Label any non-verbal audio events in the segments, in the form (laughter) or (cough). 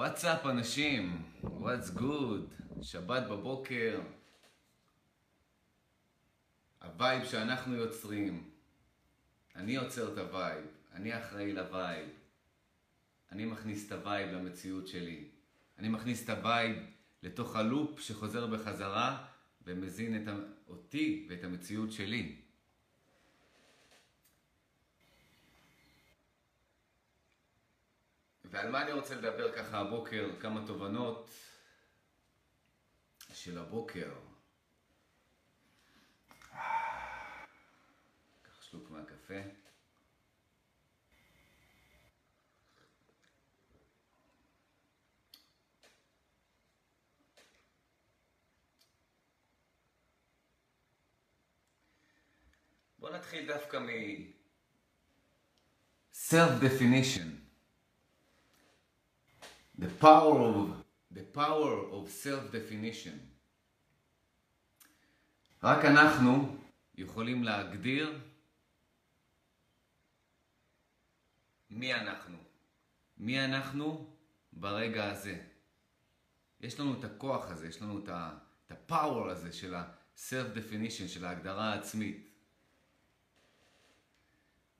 what's up אנשים, what's good, שבת בבוקר, הווייב שאנחנו יוצרים, אני יוצר את הווייב, אני אחראי לווייב, אני מכניס את הווייב למציאות שלי, אני מכניס את הווייב לתוך הלופ שחוזר בחזרה ומזין את אותי ואת המציאות שלי. ועל מה אני רוצה לדבר ככה הבוקר? כמה תובנות של הבוקר. קח שלוק מהקפה. בוא נתחיל דווקא מ... self-definition. The power of, the power of self-definition. רק אנחנו יכולים להגדיר מי אנחנו. מי אנחנו ברגע הזה. יש לנו את הכוח הזה, יש לנו את ה-power הזה של ה-self-definition, של ההגדרה העצמית.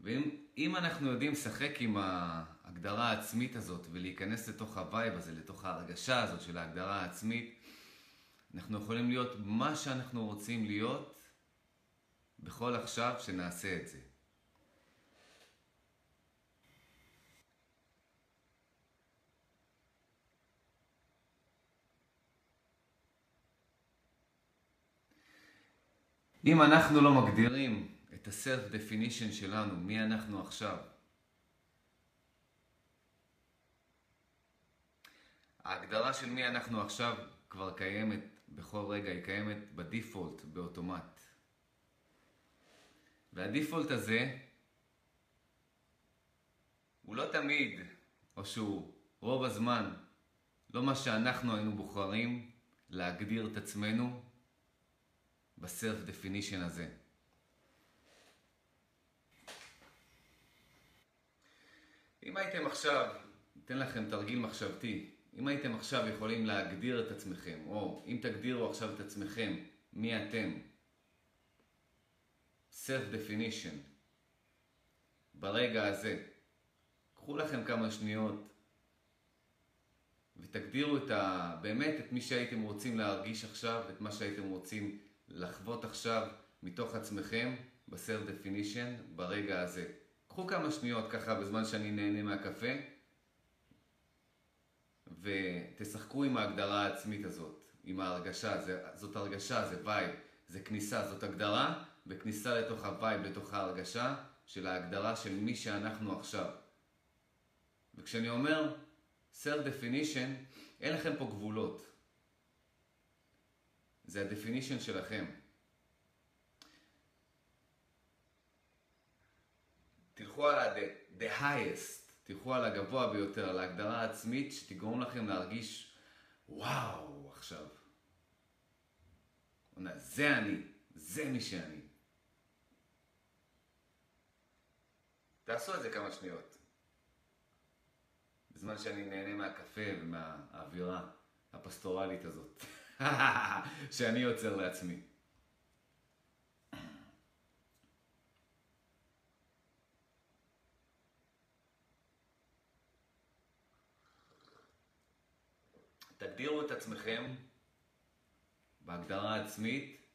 ואם אנחנו יודעים לשחק עם ההגדרה העצמית הזאת ולהיכנס לתוך הווייב הזה, לתוך ההרגשה הזאת של ההגדרה העצמית, אנחנו יכולים להיות מה שאנחנו רוצים להיות בכל עכשיו שנעשה את זה. אם אנחנו לא מגדירים את ה-self שלנו, מי אנחנו עכשיו. ההגדרה של מי אנחנו עכשיו כבר קיימת בכל רגע, היא קיימת בדיפולט, באוטומט. והדיפולט הזה הוא לא תמיד, או שהוא רוב הזמן, לא מה שאנחנו היינו בוחרים להגדיר את עצמנו ב self definition הזה. אם הייתם עכשיו, אתן לכם תרגיל מחשבתי, אם הייתם עכשיו יכולים להגדיר את עצמכם, או אם תגדירו עכשיו את עצמכם, מי אתם, self definition, ברגע הזה, קחו לכם כמה שניות ותגדירו את ה... באמת את מי שהייתם רוצים להרגיש עכשיו, את מה שהייתם רוצים לחוות עכשיו מתוך עצמכם ב self definition ברגע הזה. קחו כמה שניות ככה בזמן שאני נהנה מהקפה ותשחקו עם ההגדרה העצמית הזאת, עם ההרגשה, זה, זאת הרגשה, זה וייב, זה כניסה, זאת הגדרה וכניסה לתוך הווייב, לתוך ההרגשה של ההגדרה של מי שאנחנו עכשיו. וכשאני אומר self definition, אין לכם פה גבולות. זה ה-definition שלכם. תלכו על ה-the, the highest, תלכו על הגבוה ביותר, על ההגדרה העצמית שתגרום לכם להרגיש וואו עכשיו. זה אני, זה מי שאני. תעשו את זה כמה שניות. בזמן שאני נהנה מהקפה ומהאווירה הפסטורלית הזאת, (laughs) שאני יוצר לעצמי. תגדירו את עצמכם בהגדרה עצמית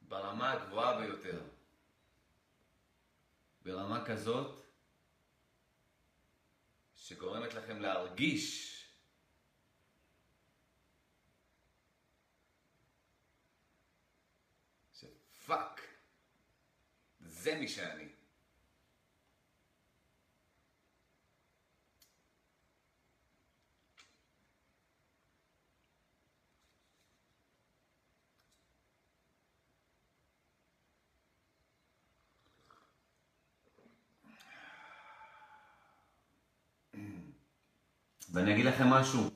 ברמה הגבוהה ביותר. ברמה כזאת שגורמת לכם להרגיש שפאק, זה מי שאני. ואני אגיד לכם משהו.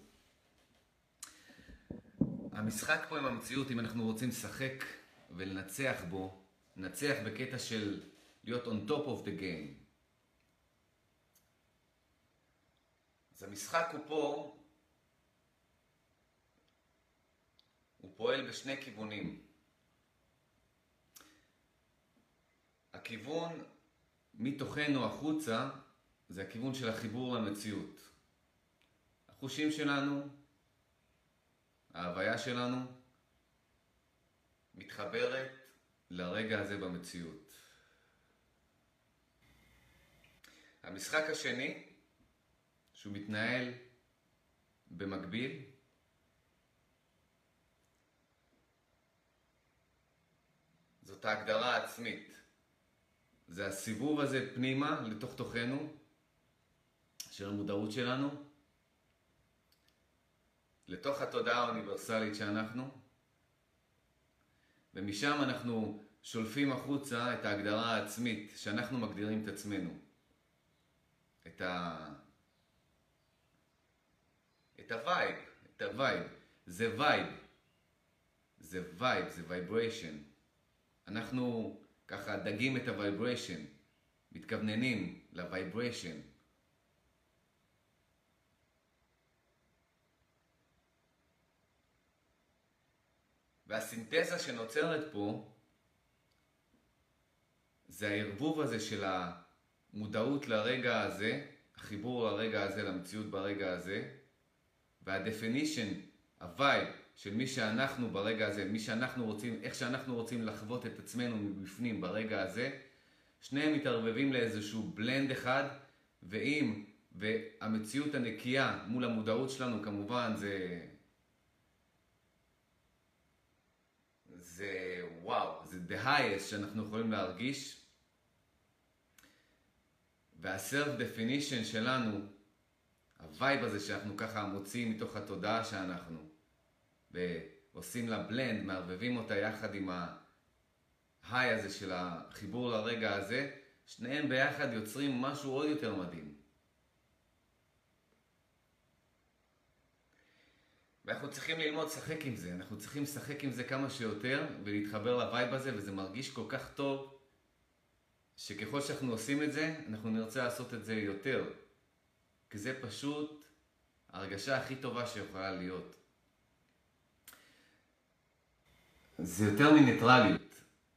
המשחק פה עם המציאות, אם אנחנו רוצים לשחק ולנצח בו, ננצח בקטע של להיות on top of the game. אז המשחק הוא פה, הוא פועל בשני כיוונים. הכיוון מתוכנו החוצה זה הכיוון של החיבור למציאות. החושים שלנו, ההוויה שלנו, מתחברת לרגע הזה במציאות. המשחק השני, שהוא מתנהל במקביל, זאת ההגדרה העצמית. זה הסיבוב הזה פנימה, לתוך תוכנו, של המודעות שלנו, לתוך התודעה האוניברסלית שאנחנו, ומשם אנחנו שולפים החוצה את ההגדרה העצמית שאנחנו מגדירים את עצמנו. את ה... את הווייב, את הווייב. זה וייב. זה וייב, זה vibration. אנחנו ככה דגים את ה vibration, מתכווננים ל vibration. והסינתזה שנוצרת פה זה הערבוב הזה של המודעות לרגע הזה, החיבור לרגע הזה, למציאות ברגע הזה, וה definition, הווייב של מי שאנחנו ברגע הזה, מי שאנחנו רוצים, איך שאנחנו רוצים לחוות את עצמנו מבפנים ברגע הזה, שניהם מתערבבים לאיזשהו blend אחד, ואם, והמציאות הנקייה מול המודעות שלנו כמובן זה... זה וואו, זה the highest שאנחנו יכולים להרגיש. וה-self definition שלנו, הווייב הזה שאנחנו ככה מוציאים מתוך התודעה שאנחנו, ועושים לה blend, מערבבים אותה יחד עם ה high הזה של החיבור לרגע הזה, שניהם ביחד יוצרים משהו עוד יותר מדהים. ואנחנו צריכים ללמוד לשחק עם זה, אנחנו צריכים לשחק עם זה כמה שיותר ולהתחבר לווייב הזה, וזה מרגיש כל כך טוב, שככל שאנחנו עושים את זה, אנחנו נרצה לעשות את זה יותר. כי זה פשוט ההרגשה הכי טובה שיכולה להיות. זה יותר מניטרליות.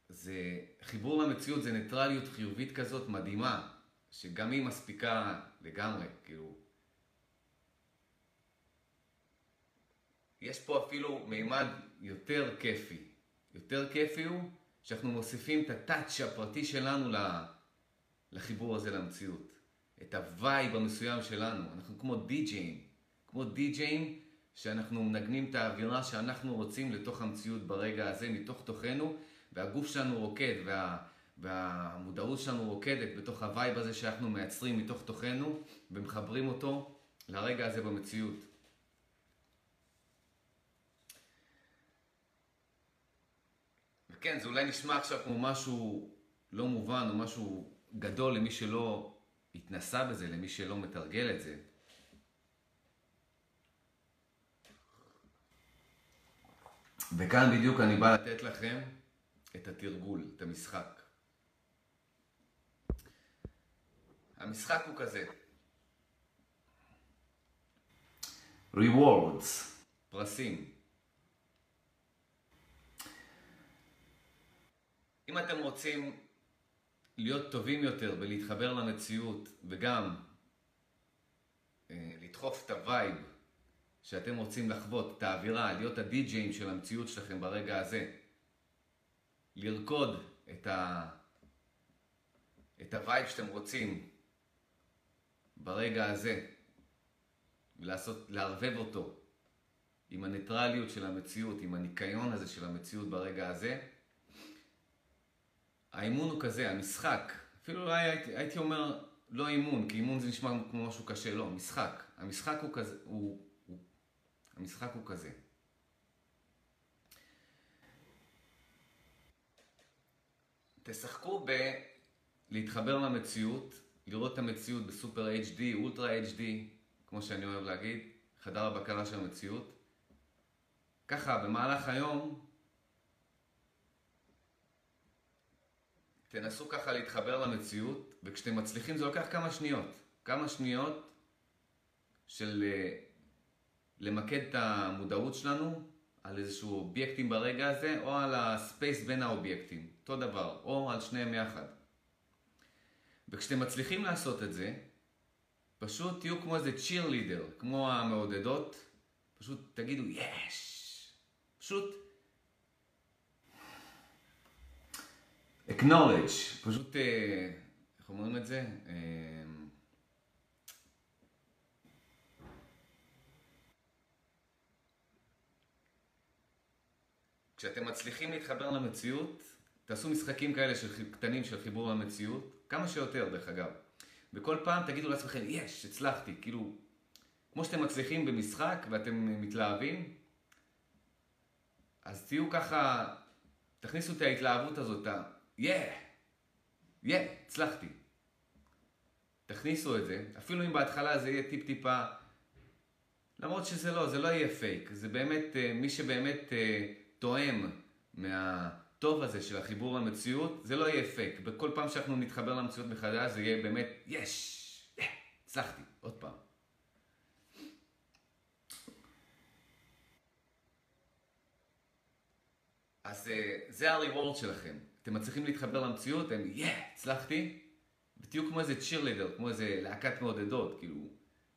זה חיבור למציאות, זה ניטרליות חיובית כזאת מדהימה, שגם היא מספיקה לגמרי, כאילו. יש פה אפילו מימד יותר כיפי. יותר כיפי הוא שאנחנו מוסיפים את הטאץ' הפרטי שלנו לחיבור הזה למציאות. את הווייב המסוים שלנו. אנחנו כמו די-ג'אים. כמו די-ג'אים שאנחנו מנגנים את האווירה שאנחנו רוצים לתוך המציאות ברגע הזה, מתוך תוכנו, והגוף שלנו רוקד, וה, והמודעות שלנו רוקדת בתוך הווייב הזה שאנחנו מייצרים מתוך תוכנו, ומחברים אותו לרגע הזה במציאות. וכן, זה אולי נשמע עכשיו כמו משהו לא מובן, או משהו גדול למי שלא התנסה בזה, למי שלא מתרגל את זה. וכאן בדיוק אני בא לתת לכם את התרגול, את המשחק. המשחק הוא כזה. rewards, פרסים. אם אתם רוצים להיות טובים יותר ולהתחבר למציאות וגם אה, לדחוף את הווייב שאתם רוצים לחוות, את האווירה, להיות הדי-ג'אים של המציאות שלכם ברגע הזה, לרקוד את, ה... את הווייב שאתם רוצים ברגע הזה, ולעשות, לערבב אותו עם הניטרליות של המציאות, עם הניקיון הזה של המציאות ברגע הזה, האימון הוא כזה, המשחק, אפילו אולי הייתי, הייתי אומר לא אימון, כי אימון זה נשמע כמו משהו קשה, לא, משחק. המשחק הוא כזה, הוא, הוא, המשחק הוא כזה. תשחקו ב... להתחבר למציאות, לראות את המציאות בסופר HD, אולטרה HD, כמו שאני אוהב להגיד, חדר הבקרה של המציאות. ככה, במהלך היום, תנסו ככה להתחבר למציאות, וכשאתם מצליחים זה לוקח כמה שניות. כמה שניות של אה, למקד את המודעות שלנו על איזשהו אובייקטים ברגע הזה, או על הספייס בין האובייקטים, אותו דבר, או על שניהם יחד. וכשאתם מצליחים לעשות את זה, פשוט תהיו כמו איזה צ'יר כמו המעודדות, פשוט תגידו יש, פשוט acknowledge, פשוט, אה, איך אומרים את זה? אה, כשאתם מצליחים להתחבר למציאות, תעשו משחקים כאלה של קטנים של חיבור למציאות, כמה שיותר דרך אגב. וכל פעם תגידו לעצמכם, יש, הצלחתי, כאילו, כמו שאתם מצליחים במשחק ואתם מתלהבים, אז תהיו ככה, תכניסו את ההתלהבות הזאת. יא, יא, הצלחתי. תכניסו את זה, אפילו אם בהתחלה זה יהיה טיפ טיפה, למרות שזה לא, זה לא יהיה פייק, זה באמת, אה, מי שבאמת אה, תואם מהטוב הזה של החיבור למציאות, זה לא יהיה פייק. בכל פעם שאנחנו נתחבר למציאות מחדש, זה יהיה באמת, יש, הצלחתי, עוד פעם. אז אה, זה ה-reward שלכם. אתם מצליחים להתחבר למציאות, הם, יא, yeah, הצלחתי, ותהיו כמו איזה cheerleader, כמו איזה להקת מעודדות, כאילו,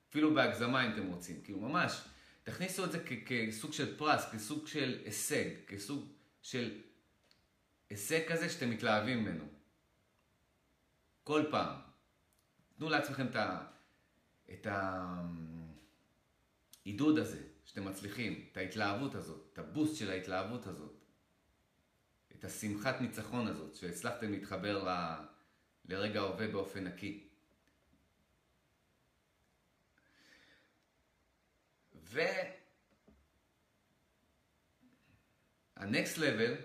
אפילו בהגזמה אם אתם רוצים, כאילו, ממש, תכניסו את זה כסוג של פרס, כסוג של הישג, כסוג של הישג כזה שאתם מתלהבים ממנו. כל פעם. תנו לעצמכם את, ה... את העידוד הזה שאתם מצליחים, את ההתלהבות הזאת, את הבוסט של ההתלהבות הזאת. את השמחת ניצחון הזאת, שהצלחתם להתחבר ל... לרגע ההווה באופן נקי. ו... ה next level,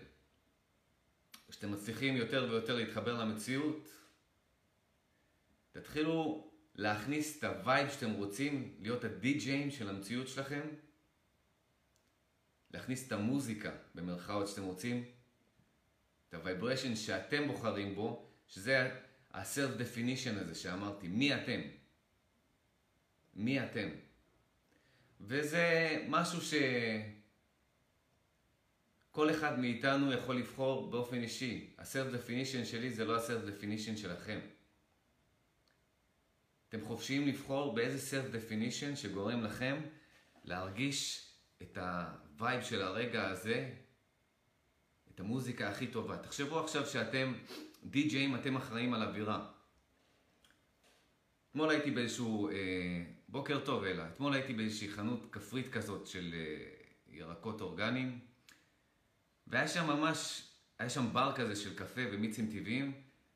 כשאתם מצליחים יותר ויותר להתחבר למציאות, תתחילו להכניס את הווייב שאתם רוצים, להיות הדי-ג'יי של המציאות שלכם, להכניס את המוזיקה, במרכאות שאתם רוצים, את ה-vibration שאתם בוחרים בו, שזה ה-self definition הזה שאמרתי, מי אתם? מי אתם? וזה משהו שכל אחד מאיתנו יכול לבחור באופן אישי. ה-self definition שלי זה לא ה-self definition שלכם. אתם חופשיים לבחור באיזה self definition שגורם לכם להרגיש את הווייב של הרגע הזה, את המוזיקה הכי טובה. תחשבו עכשיו שאתם די-ג'אים, אתם אחראים על אווירה. אתמול הייתי באיזשהו, אה, בוקר טוב אלה, אתמול הייתי באיזושהי חנות כפרית כזאת של אה, ירקות אורגניים, והיה שם ממש, היה שם בר כזה של קפה ומיצים טבעיים,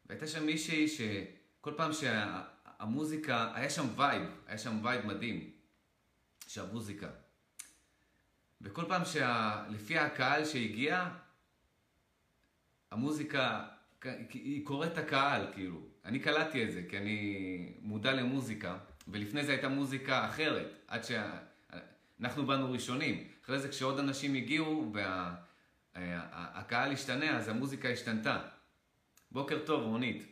והייתה שם מישהי שכל פעם שהמוזיקה, היה שם וייב, היה שם וייב מדהים, של המוזיקה. וכל פעם שלפי הקהל שהגיע, המוזיקה, היא קוראת את הקהל, כאילו. אני קלטתי את זה, כי אני מודע למוזיקה, ולפני זה הייתה מוזיקה אחרת, עד שאנחנו באנו ראשונים. אחרי זה כשעוד אנשים הגיעו והקהל השתנה, אז המוזיקה השתנתה. בוקר טוב, רונית.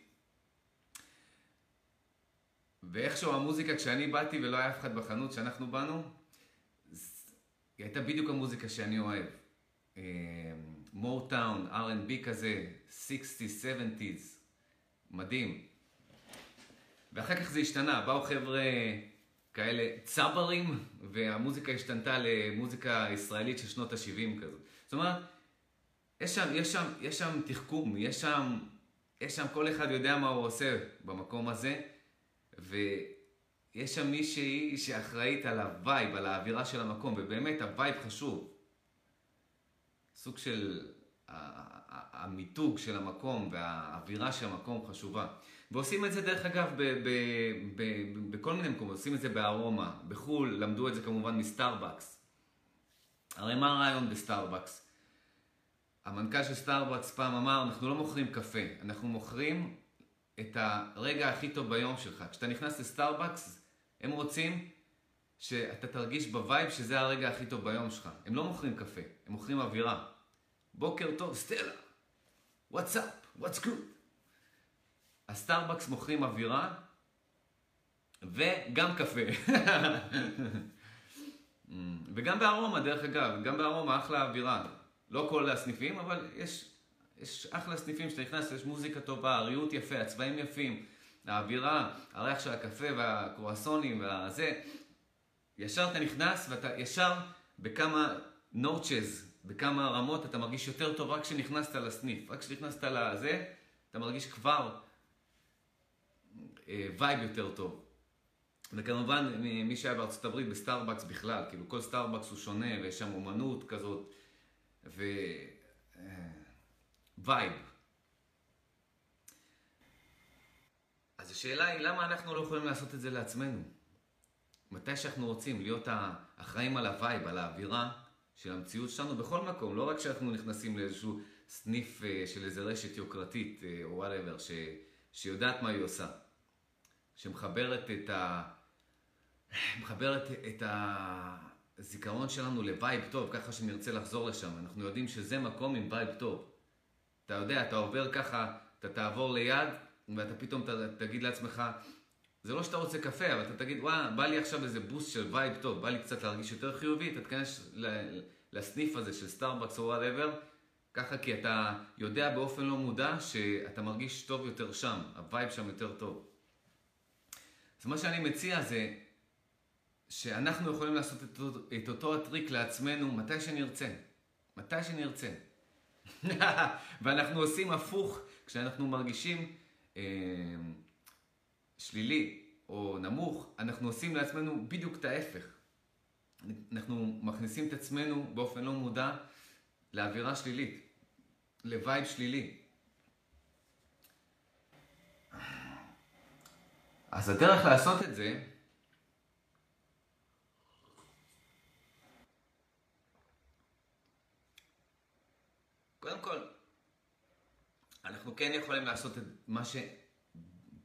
ואיכשהו המוזיקה, כשאני באתי ולא היה אף אחד בחנות שאנחנו באנו, היא הייתה בדיוק המוזיקה שאני אוהב. מורטאון, R&B כזה, 60's, 70's, מדהים. ואחר כך זה השתנה, באו חבר'ה כאלה צברים, והמוזיקה השתנתה למוזיקה ישראלית של שנות ה-70 כזאת. זאת אומרת, יש שם, יש שם, יש שם תחכום, יש שם, יש שם, כל אחד יודע מה הוא עושה במקום הזה, ויש שם מישהי שאחראית על הווייב, על האווירה של המקום, ובאמת הווייב חשוב. סוג של המיתוג של המקום והאווירה של המקום חשובה. ועושים את זה דרך אגב ב- ב- ב- בכל מיני מקומות, עושים את זה בארומה, בחו"ל, למדו את זה כמובן מסטארבקס. הרי מה הרעיון בסטארבקס? המנכ"ל של סטארבקס פעם אמר, אנחנו לא מוכרים קפה, אנחנו מוכרים את הרגע הכי טוב ביום שלך. כשאתה נכנס לסטארבקס, הם רוצים שאתה תרגיש בווייב שזה הרגע הכי טוב ביום שלך. הם לא מוכרים קפה, הם מוכרים אווירה. בוקר טוב, סטלה, up, what's good. הסטארבקס מוכרים אווירה, וגם קפה. (laughs) וגם בארומה, דרך אגב, גם בארומה אחלה אווירה. לא כל הסניפים, אבל יש, יש אחלה סניפים שאתה נכנס, יש מוזיקה טובה, הריהוט יפה, הצבעים יפים, האווירה, הריח של הקפה והקרואסונים והזה. ישר אתה נכנס ואתה ישר בכמה notches, בכמה רמות אתה מרגיש יותר טוב רק כשנכנסת לסניף. רק כשנכנסת לזה, אתה מרגיש כבר אה, וייב יותר טוב. וכמובן, מי שהיה בארצות הברית בסטארבקס בכלל, כאילו כל סטארבקס הוא שונה ויש שם אומנות כזאת ו... אה, וייב. אז השאלה היא, למה אנחנו לא יכולים לעשות את זה לעצמנו? מתי שאנחנו רוצים להיות האחראים על הווייב, על האווירה של המציאות שלנו בכל מקום, לא רק כשאנחנו נכנסים לאיזשהו סניף אה, של איזה רשת יוקרתית אה, או whatever, ש... שיודעת מה היא עושה. שמחברת את ה... מחברת את הזיכרון שלנו לווייב טוב, ככה שנרצה לחזור לשם. אנחנו יודעים שזה מקום עם וייב טוב. אתה יודע, אתה עובר ככה, אתה תעבור ליד, ואתה פתאום תגיד לעצמך, זה לא שאתה רוצה קפה, אבל אתה תגיד, וואה, בא לי עכשיו איזה בוסט של וייב טוב, בא לי קצת להרגיש יותר חיובי, אתה תיכנס לסניף הזה של סטארבקס או whatever, ככה כי אתה יודע באופן לא מודע שאתה מרגיש טוב יותר שם, הווייב שם יותר טוב. אז מה שאני מציע זה שאנחנו יכולים לעשות את אותו, את אותו הטריק לעצמנו מתי שנרצה. מתי שנרצה. (laughs) ואנחנו עושים הפוך כשאנחנו מרגישים אה, שלילי או נמוך, אנחנו עושים לעצמנו בדיוק את ההפך. אנחנו מכניסים את עצמנו באופן לא מודע לאווירה שלילית, לווייב שלילי. אז הדרך לעשות את זה קודם כל, אנחנו כן יכולים לעשות את מה ש...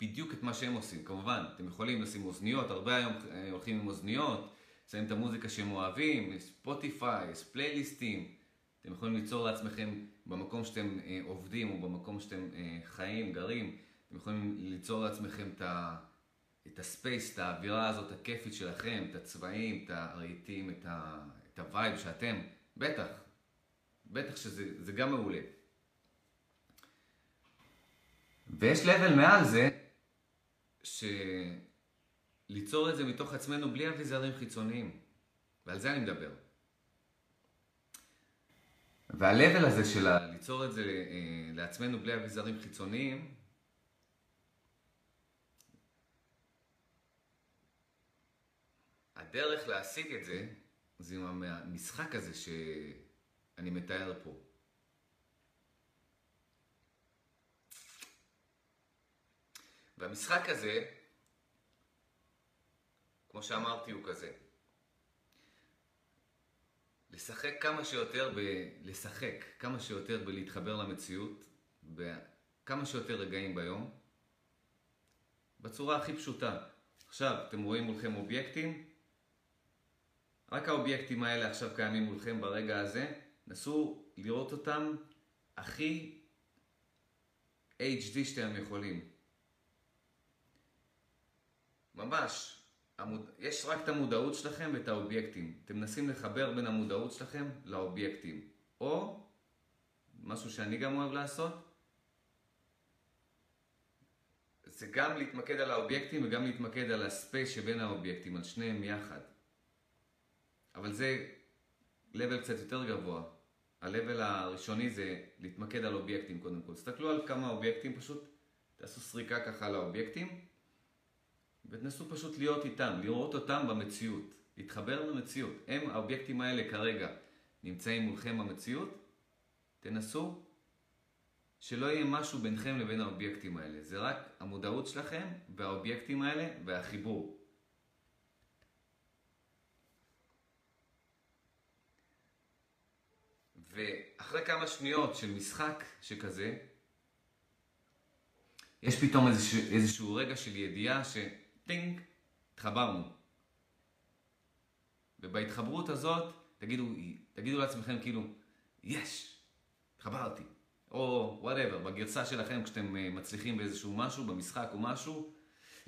בדיוק את מה שהם עושים, כמובן. אתם יכולים לשים אוזניות, הרבה היום אה, הולכים עם אוזניות, שמים את המוזיקה שהם אוהבים, ספוטיפיי, יש פלייליסטים. אתם יכולים ליצור לעצמכם במקום שאתם אה, עובדים או במקום שאתם אה, חיים, גרים, אתם יכולים ליצור לעצמכם את, ה, את ה space, את האווירה הזאת הכיפית שלכם, את הצבעים, את הרהיטים, את, ה, את הווייב שאתם, בטח, בטח שזה גם מעולה. ויש level מעל זה, שליצור את זה מתוך עצמנו בלי אביזרים חיצוניים. ועל זה אני מדבר. והלבל הזה של ליצור את זה אה, לעצמנו בלי אביזרים חיצוניים, הדרך להשיג את זה, זה עם המשחק הזה שאני מתאר פה. והמשחק הזה, כמו שאמרתי, הוא כזה. לשחק כמה שיותר, ב... לשחק כמה שיותר בלהתחבר למציאות, בכמה שיותר רגעים ביום, בצורה הכי פשוטה. עכשיו, אתם רואים מולכם אובייקטים, רק האובייקטים האלה עכשיו קיימים מולכם ברגע הזה, נסו לראות אותם הכי HD שאתם יכולים. ממש. המוד... יש רק את המודעות שלכם ואת האובייקטים. אתם מנסים לחבר בין המודעות שלכם לאובייקטים. או, משהו שאני גם אוהב לעשות, זה גם להתמקד על האובייקטים וגם להתמקד על הספייס שבין האובייקטים, על שניהם יחד. אבל זה לבל קצת יותר גבוה. ה-level הראשוני זה להתמקד על אובייקטים קודם כל. תסתכלו על כמה אובייקטים פשוט, תעשו סריקה ככה על האובייקטים. ותנסו פשוט להיות איתם, לראות אותם במציאות, להתחבר למציאות. הם, האובייקטים האלה כרגע נמצאים מולכם במציאות, תנסו שלא יהיה משהו ביניכם לבין האובייקטים האלה. זה רק המודעות שלכם והאובייקטים האלה והחיבור. ואחרי כמה שניות של משחק שכזה, יש פתאום איזשהו, איזשהו רגע של ידיעה ש... טינג, התחברנו. ובהתחברות הזאת, תגידו, תגידו לעצמכם כאילו, יש, התחברתי. או whatever, בגרסה שלכם כשאתם אה, מצליחים באיזשהו משהו, במשחק או משהו,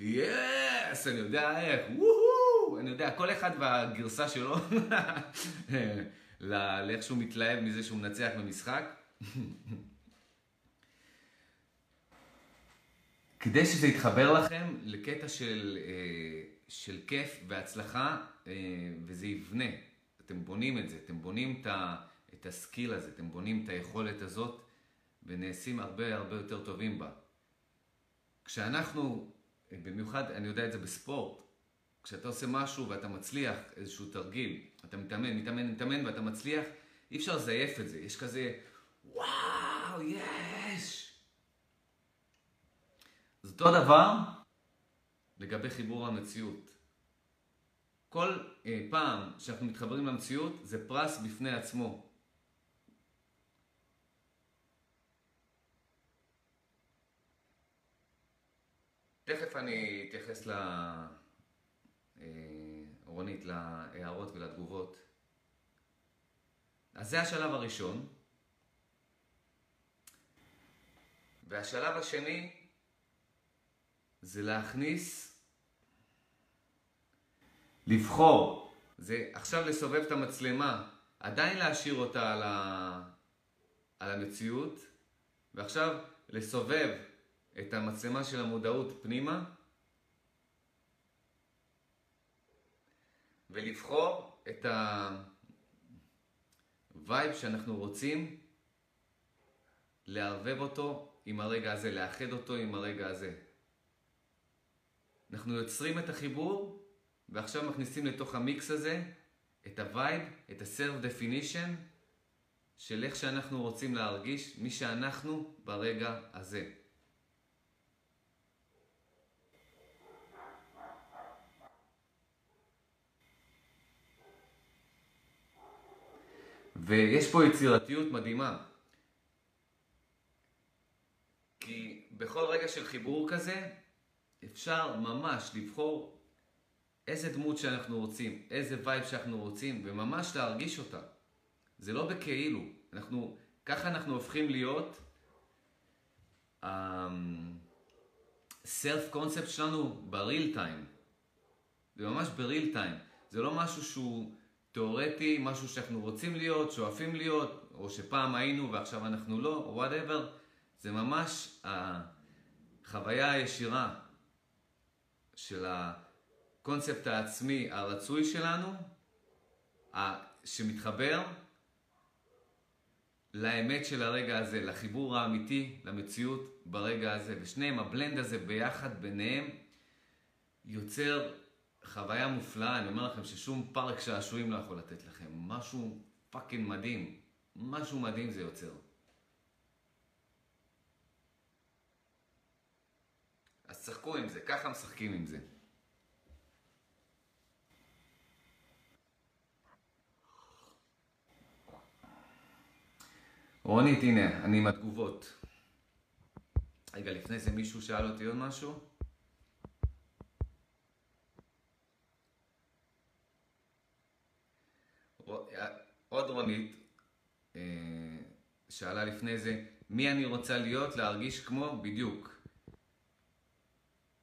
yes, אני יודע איך, וואו, אני יודע, כל אחד והגרסה שלו, (laughs) לאיך שהוא מתלהב מזה שהוא מנצח במשחק. (laughs) כדי שזה יתחבר לכם לקטע של, אה, של כיף והצלחה, אה, וזה יבנה. אתם בונים את זה, אתם בונים את, ה, את הסקיל הזה, אתם בונים את היכולת הזאת, ונעשים הרבה הרבה יותר טובים בה. כשאנחנו, במיוחד, אני יודע את זה בספורט, כשאתה עושה משהו ואתה מצליח, איזשהו תרגיל, אתה מתאמן, מתאמן, מתאמן ואתה מצליח, אי אפשר לזייף את זה. יש כזה, וואו, יש! אז אותו דבר לגבי חיבור למציאות. כל אה, פעם שאנחנו מתחברים למציאות זה פרס בפני עצמו. תכף אני אתייחס ל... אה, רונית, להערות ולתגובות. אז זה השלב הראשון. והשלב השני זה להכניס, לבחור. זה עכשיו לסובב את המצלמה, עדיין להשאיר אותה על, ה... על המציאות, ועכשיו לסובב את המצלמה של המודעות פנימה, ולבחור את הווייב שאנחנו רוצים לערבב אותו עם הרגע הזה, לאחד אותו עם הרגע הזה. אנחנו יוצרים את החיבור, ועכשיו מכניסים לתוך המיקס הזה את הווייב, את ה-self definition של איך שאנחנו רוצים להרגיש, מי שאנחנו ברגע הזה. ויש פה יצירתיות מדהימה. כי בכל רגע של חיבור כזה, אפשר ממש לבחור איזה דמות שאנחנו רוצים, איזה וייב שאנחנו רוצים, וממש להרגיש אותה. זה לא בכאילו. אנחנו, ככה אנחנו הופכים להיות ה-self um, concept שלנו ב-real time. זה ממש ב-real time. זה לא משהו שהוא תיאורטי, משהו שאנחנו רוצים להיות, שואפים להיות, או שפעם היינו ועכשיו אנחנו לא, או whatever. זה ממש החוויה הישירה של הקונספט העצמי הרצוי שלנו, שמתחבר לאמת של הרגע הזה, לחיבור האמיתי, למציאות ברגע הזה. ושניהם, ה-blend הזה ביחד ביניהם, יוצר חוויה מופלאה. אני אומר לכם ששום פארק שעשועים לא יכול לתת לכם. משהו fucking מדהים. משהו מדהים זה יוצר. אז שחקו עם זה, ככה משחקים עם זה. רונית, הנה, אני עם התגובות. רגע, לפני זה מישהו שאל אותי עוד משהו? עוד רונית אה, שאלה לפני זה, מי אני רוצה להיות, להרגיש כמו? בדיוק.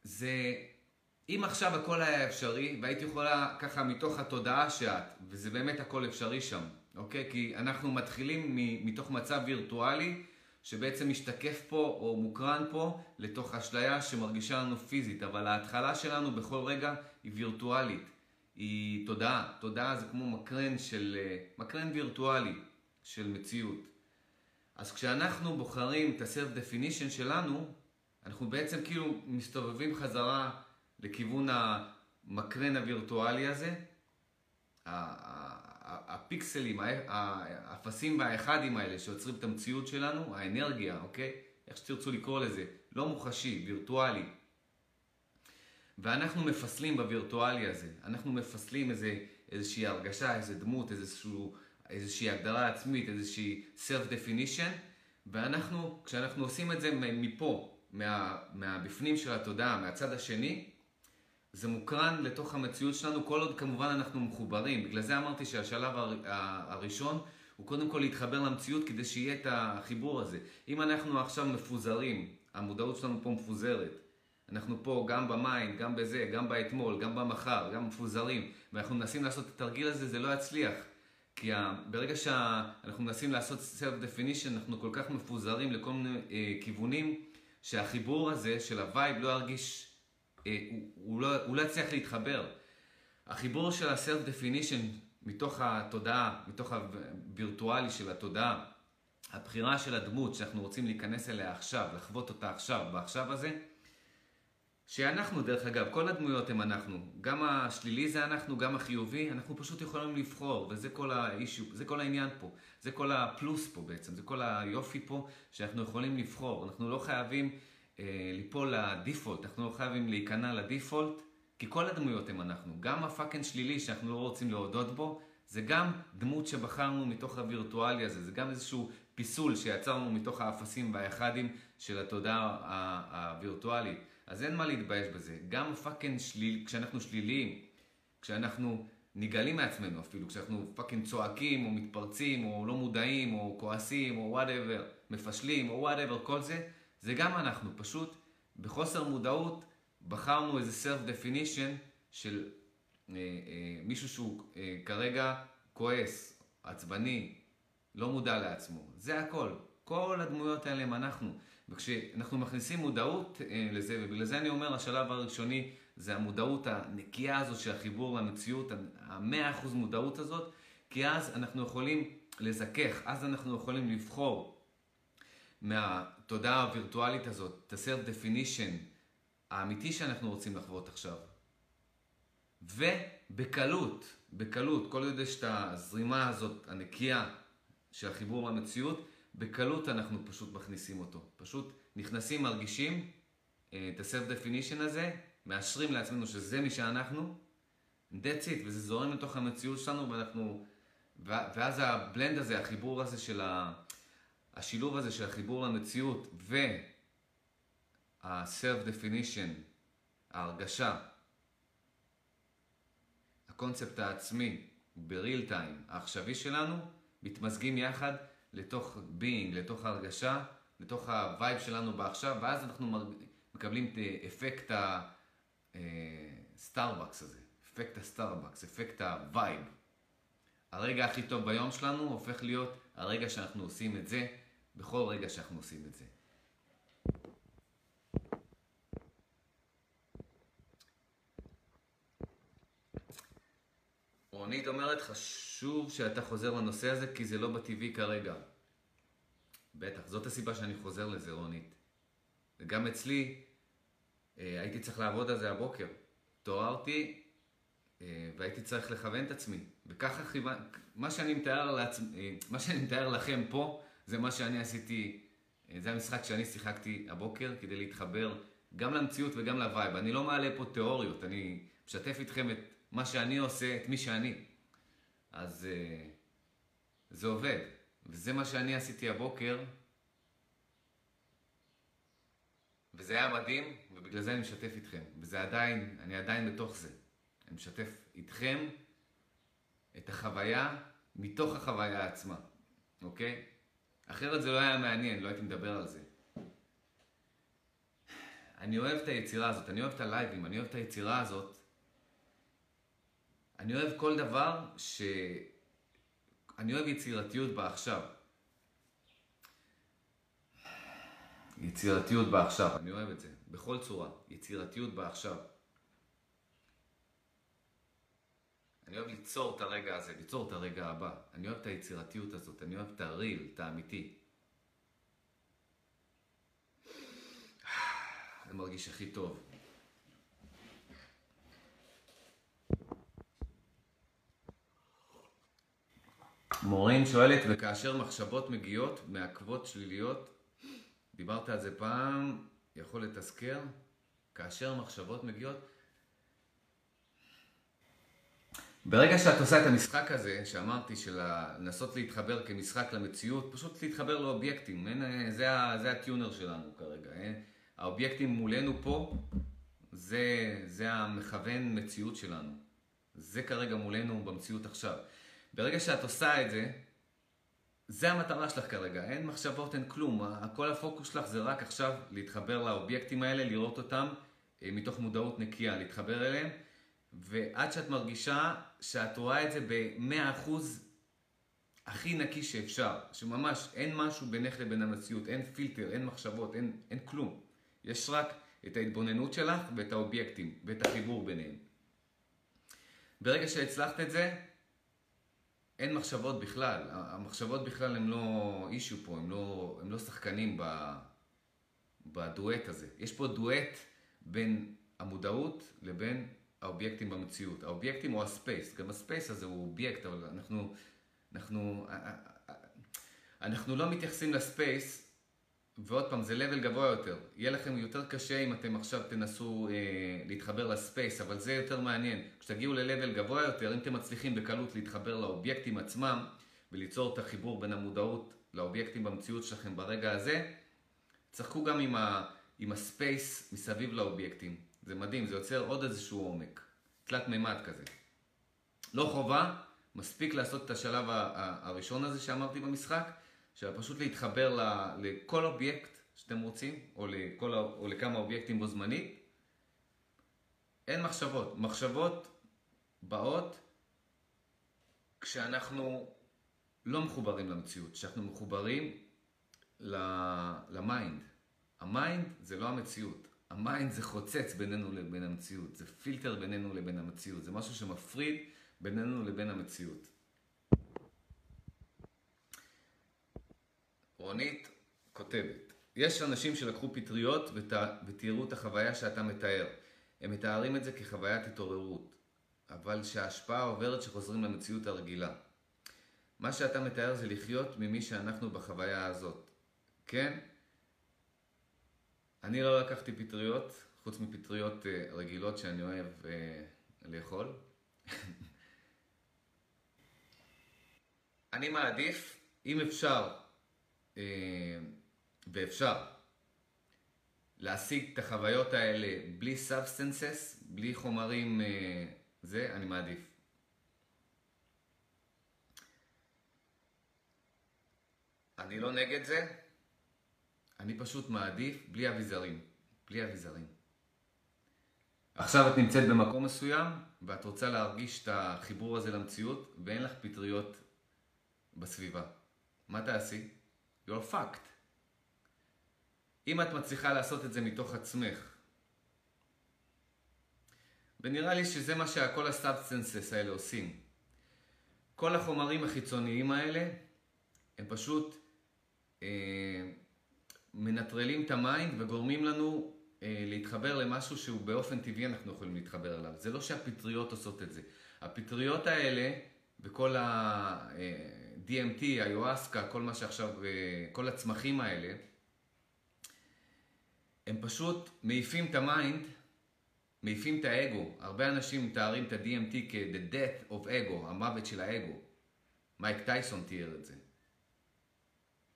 זה, אם עכשיו הכל היה אפשרי, והייתי יכולה ככה מתוך התודעה שאת, וזה באמת הכל אפשרי שם, אוקיי? כי אנחנו מתחילים מתוך מצב וירטואלי, שבעצם משתקף פה או מוקרן פה לתוך אשליה שמרגישה לנו פיזית, אבל ההתחלה שלנו בכל רגע היא וירטואלית, היא תודעה, תודעה זה כמו מקרן של, מקרן וירטואלי של מציאות. אז כשאנחנו בוחרים את ה-self definition שלנו, אנחנו בעצם כאילו מסתובבים חזרה לכיוון המקרן הווירטואלי הזה. הפיקסלים, האפסים והאחדים האלה שיוצרים את המציאות שלנו, האנרגיה, אוקיי? איך שתרצו לקרוא לזה, לא מוחשי, וירטואלי. ואנחנו מפסלים בווירטואלי הזה, אנחנו מפסלים איזה, איזושהי הרגשה, איזה דמות, איזשהו, איזושהי הגדרה עצמית, איזושהי self definition, ואנחנו, כשאנחנו עושים את זה מפה, מה, מהבפנים של התודעה, מהצד השני, זה מוקרן לתוך המציאות שלנו, כל עוד כמובן אנחנו מחוברים. בגלל זה אמרתי שהשלב הראשון הוא קודם כל להתחבר למציאות כדי שיהיה את החיבור הזה. אם אנחנו עכשיו מפוזרים, המודעות שלנו פה מפוזרת, אנחנו פה גם ב-mind, גם בזה, גם באתמול, גם במחר, גם מפוזרים, ואנחנו מנסים לעשות את התרגיל הזה, זה לא יצליח. כי ברגע שאנחנו מנסים לעשות self-definition, אנחנו כל כך מפוזרים לכל מיני אה, כיוונים, שהחיבור הזה של הווייב לא ירגיש, אה, הוא, הוא, לא, לא יצליח להתחבר. החיבור של ה-self-definition מתוך התודעה, מתוך הווירטואלי של התודעה, הבחירה של הדמות שאנחנו רוצים להיכנס אליה עכשיו, לחוות אותה עכשיו, בעכשיו הזה, שאנחנו, דרך אגב, כל הדמויות הם אנחנו. גם השלילי זה אנחנו, גם החיובי, אנחנו פשוט יכולים לבחור, וזה כל האישו, זה כל העניין פה. זה כל הפלוס פה בעצם, זה כל היופי פה, שאנחנו יכולים לבחור. אנחנו לא חייבים אה, ליפול לדיפולט, אנחנו לא חייבים להיכנע לדיפולט, כי כל הדמויות הם אנחנו. גם הפאקינג שלילי שאנחנו לא רוצים להודות בו, זה גם דמות שבחרנו מתוך הווירטואלי הזה, זה גם איזשהו פיסול שיצרנו מתוך האפסים והאחדים של התודעה הווירטואלית. אז אין מה להתבייש בזה. גם fucking שליל, כשאנחנו שליליים, כשאנחנו נגעלים מעצמנו אפילו, כשאנחנו fucking צועקים, או מתפרצים, או לא מודעים, או כועסים, או whatever, מפשלים, או whatever, כל זה, זה גם אנחנו. פשוט בחוסר מודעות בחרנו איזה self definition של אה, אה, מישהו שהוא אה, כרגע כועס, עצבני, לא מודע לעצמו. זה הכל. כל הדמויות האלה הם אנחנו. וכשאנחנו מכניסים מודעות אה, לזה, ובגלל זה אני אומר, השלב הראשוני זה המודעות הנקייה הזו של החיבור למציאות, המאה אחוז מודעות הזאת, כי אז אנחנו יכולים לזכך, אז אנחנו יכולים לבחור מהתודעה הווירטואלית הזאת, את ה-self definition האמיתי שאנחנו רוצים לחוות עכשיו. ובקלות, בקלות, כל עוד יש את הזרימה הזאת, הנקייה של החיבור למציאות, בקלות אנחנו פשוט מכניסים אותו. פשוט נכנסים, מרגישים אה, את ה-self definition הזה, מאשרים לעצמנו שזה מי שאנחנו, that's it, וזה זורם לתוך המציאות שלנו, ואנחנו, ואז הבלנד הזה, החיבור הזה של ה... השילוב הזה של החיבור למציאות וה-self definition, ההרגשה, הקונספט העצמי, בריל טיים, העכשווי שלנו, מתמזגים יחד לתוך being, לתוך הרגשה, לתוך הווייב שלנו בעכשיו, ואז אנחנו מקבלים את אפקט הסטארבקס הזה, אפקט הסטארבקס, אפקט הווייב. הרגע הכי טוב ביום שלנו הופך להיות הרגע שאנחנו עושים את זה, בכל רגע שאנחנו עושים את זה. רונית אומרת, חשוב שאתה חוזר לנושא הזה, כי זה לא בטבעי כרגע. בטח, זאת הסיבה שאני חוזר לזה, רונית. וגם אצלי, אה, הייתי צריך לעבוד על זה הבוקר. התעוררתי אה, והייתי צריך לכוון את עצמי. וככה חיוון... מה שאני מתאר, לעצ... אה, מה שאני מתאר לכם פה, זה מה שאני עשיתי, זה המשחק שאני שיחקתי הבוקר כדי להתחבר גם למציאות וגם לווייב. אני לא מעלה פה תיאוריות, אני משתף איתכם את מה שאני עושה, את מי שאני. אז זה עובד. וזה מה שאני עשיתי הבוקר, וזה היה מדהים, ובגלל זה אני משתף איתכם. וזה עדיין, אני עדיין בתוך זה. אני משתף איתכם את החוויה מתוך החוויה עצמה, אוקיי? אחרת זה לא היה מעניין, לא הייתי מדבר על זה. אני אוהב את היצירה הזאת, אני אוהב את הלייבים, אני אוהב את היצירה הזאת. אני אוהב כל דבר ש... אני אוהב יצירתיות בעכשיו. יצירתיות בעכשיו, אני אוהב את זה, בכל צורה, יצירתיות בעכשיו. אני אוהב ליצור את הרגע הזה, ליצור את הרגע הבא. אני אוהב את היצירתיות הזאת, אני אוהב את הריל, את האמיתי. (sighs) זה מרגיש הכי טוב. מורין שואלת, וכאשר מחשבות מגיעות, מעכבות שליליות, דיברת על זה פעם, יכול לתזכר, כאשר מחשבות מגיעות. ברגע שאת עושה את המשחק הזה, שאמרתי, של לנסות להתחבר כמשחק למציאות, פשוט להתחבר לאובייקטים, אין, זה, זה הטיונר שלנו כרגע. אין, האובייקטים מולנו פה, זה, זה המכוון מציאות שלנו. זה כרגע מולנו במציאות עכשיו. ברגע שאת עושה את זה, זה המטרה שלך כרגע, אין מחשבות, אין כלום. כל הפוקוס שלך זה רק עכשיו להתחבר לאובייקטים האלה, לראות אותם אה, מתוך מודעות נקייה, להתחבר אליהם, ועד שאת מרגישה שאת רואה את זה ב-100% הכי נקי שאפשר, שממש אין משהו בינך לבין המציאות, אין פילטר, אין מחשבות, אין, אין כלום. יש רק את ההתבוננות שלך ואת האובייקטים ואת החיבור ביניהם. ברגע שהצלחת את זה, אין מחשבות בכלל. המחשבות בכלל הם לא issue פה, הם לא, לא שחקנים ב, בדואט הזה. יש פה דואט בין המודעות לבין האובייקטים במציאות. האובייקטים הוא ה-space, גם ה-space הזה הוא אובייקט, אבל אנחנו, אנחנו, אנחנו לא מתייחסים ל-space ועוד פעם, זה level גבוה יותר. יהיה לכם יותר קשה אם אתם עכשיו תנסו אה, להתחבר לספייס, אבל זה יותר מעניין. כשתגיעו ל-level גבוה יותר, אם אתם מצליחים בקלות להתחבר לאובייקטים עצמם, וליצור את החיבור בין המודעות לאובייקטים במציאות שלכם ברגע הזה, צחקו גם עם, ה, עם הספייס מסביב לאובייקטים. זה מדהים, זה יוצר עוד איזשהו עומק. תלת מימד כזה. לא חובה, מספיק לעשות את השלב הראשון הזה שאמרתי במשחק, של פשוט להתחבר לכל אובייקט שאתם רוצים, או, לכל, או לכמה אובייקטים בו זמנית. אין מחשבות. מחשבות באות כשאנחנו לא מחוברים למציאות, כשאנחנו מחוברים ל-mind. ה-mind זה לא המציאות. ה-mind זה חוצץ בינינו לבין המציאות, זה פילטר בינינו לבין המציאות, זה משהו שמפריד בינינו לבין המציאות. רונית כותבת, יש אנשים שלקחו פטריות ותיארו את החוויה שאתה מתאר. הם מתארים את זה כחוויית התעוררות, אבל שההשפעה עוברת שחוזרים למציאות הרגילה. מה שאתה מתאר זה לחיות ממי שאנחנו בחוויה הזאת. כן? אני לא לקחתי פטריות, חוץ מפטריות אה, רגילות שאני אוהב אה, לאכול. (laughs) אני מעדיף, אם אפשר, ואפשר להשיג את החוויות האלה בלי substances, בלי חומרים, אה, זה, אני מעדיף. אני לא נגד זה, אני פשוט מעדיף בלי אביזרים. בלי אביזרים. עכשיו את נמצאת במקום מסוים, ואת רוצה להרגיש את החיבור הזה למציאות, ואין לך פטריות בסביבה. מה תעשי? You're fucked. אם את מצליחה לעשות את זה מתוך עצמך, ונראה לי שזה מה שכל ה-substances האלה עושים. כל החומרים החיצוניים האלה, הם פשוט אה, מנטרלים את ה mind וגורמים לנו אה, להתחבר למשהו שהוא באופן טבעי אנחנו יכולים להתחבר אליו. זה לא שהפטריות עושות את זה. הפטריות האלה וכל ה... אה, DMT, איואסקה, כל מה שעכשיו, אה, כל הצמחים האלה, הם פשוט מעיפים את ה mind, מעיפים את האגו. הרבה אנשים מתארים את ה-DMT כ-the death of ego, המוות של האגו. מייק טייסון תיאר את זה.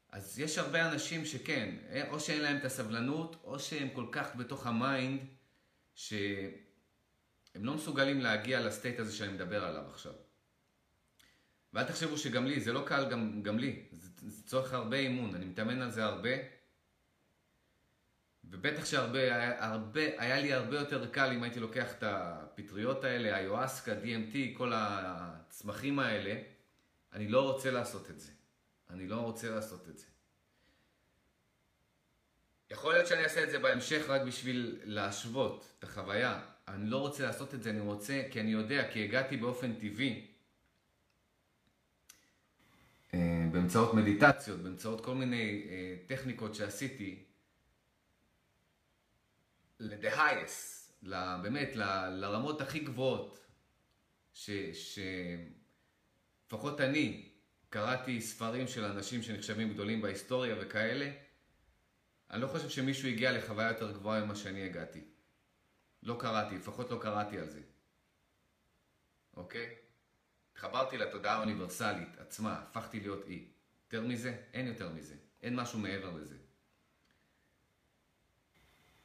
אז יש הרבה אנשים שכן, אה, או שאין להם את הסבלנות, או שהם כל כך בתוך ה mind, שהם לא מסוגלים להגיע ל state הזה שאני מדבר עליו עכשיו. ואל תחשבו שגם לי, זה לא קל גם, גם לי, זה, זה צורך הרבה אימון, אני מתאמן על זה הרבה. ובטח שהרבה, היה, הרבה, היה לי הרבה יותר קל אם הייתי לוקח את הפטריות האלה, האיואסקה, DMT, כל הצמחים האלה. אני לא רוצה לעשות את זה. אני לא רוצה לעשות את זה. יכול להיות שאני אעשה את זה בהמשך רק בשביל להשוות את החוויה. אני לא רוצה לעשות את זה, אני רוצה, כי אני יודע, כי הגעתי באופן טבעי אה, באמצעות מדיטציות, באמצעות כל מיני אה, טכניקות שעשיתי, ל-the highest, באמת, ל- לרמות הכי גבוהות, שלפחות אני קראתי ספרים של אנשים שנחשבים גדולים בהיסטוריה וכאלה, אני לא חושב שמישהו הגיע לחוויה יותר גבוהה ממה שאני הגעתי. לא קראתי, לפחות לא קראתי על זה. אוקיי? התחברתי לתודעה האוניברסלית עצמה, הפכתי להיות אי. יותר מזה? אין יותר מזה. אין משהו מעבר לזה.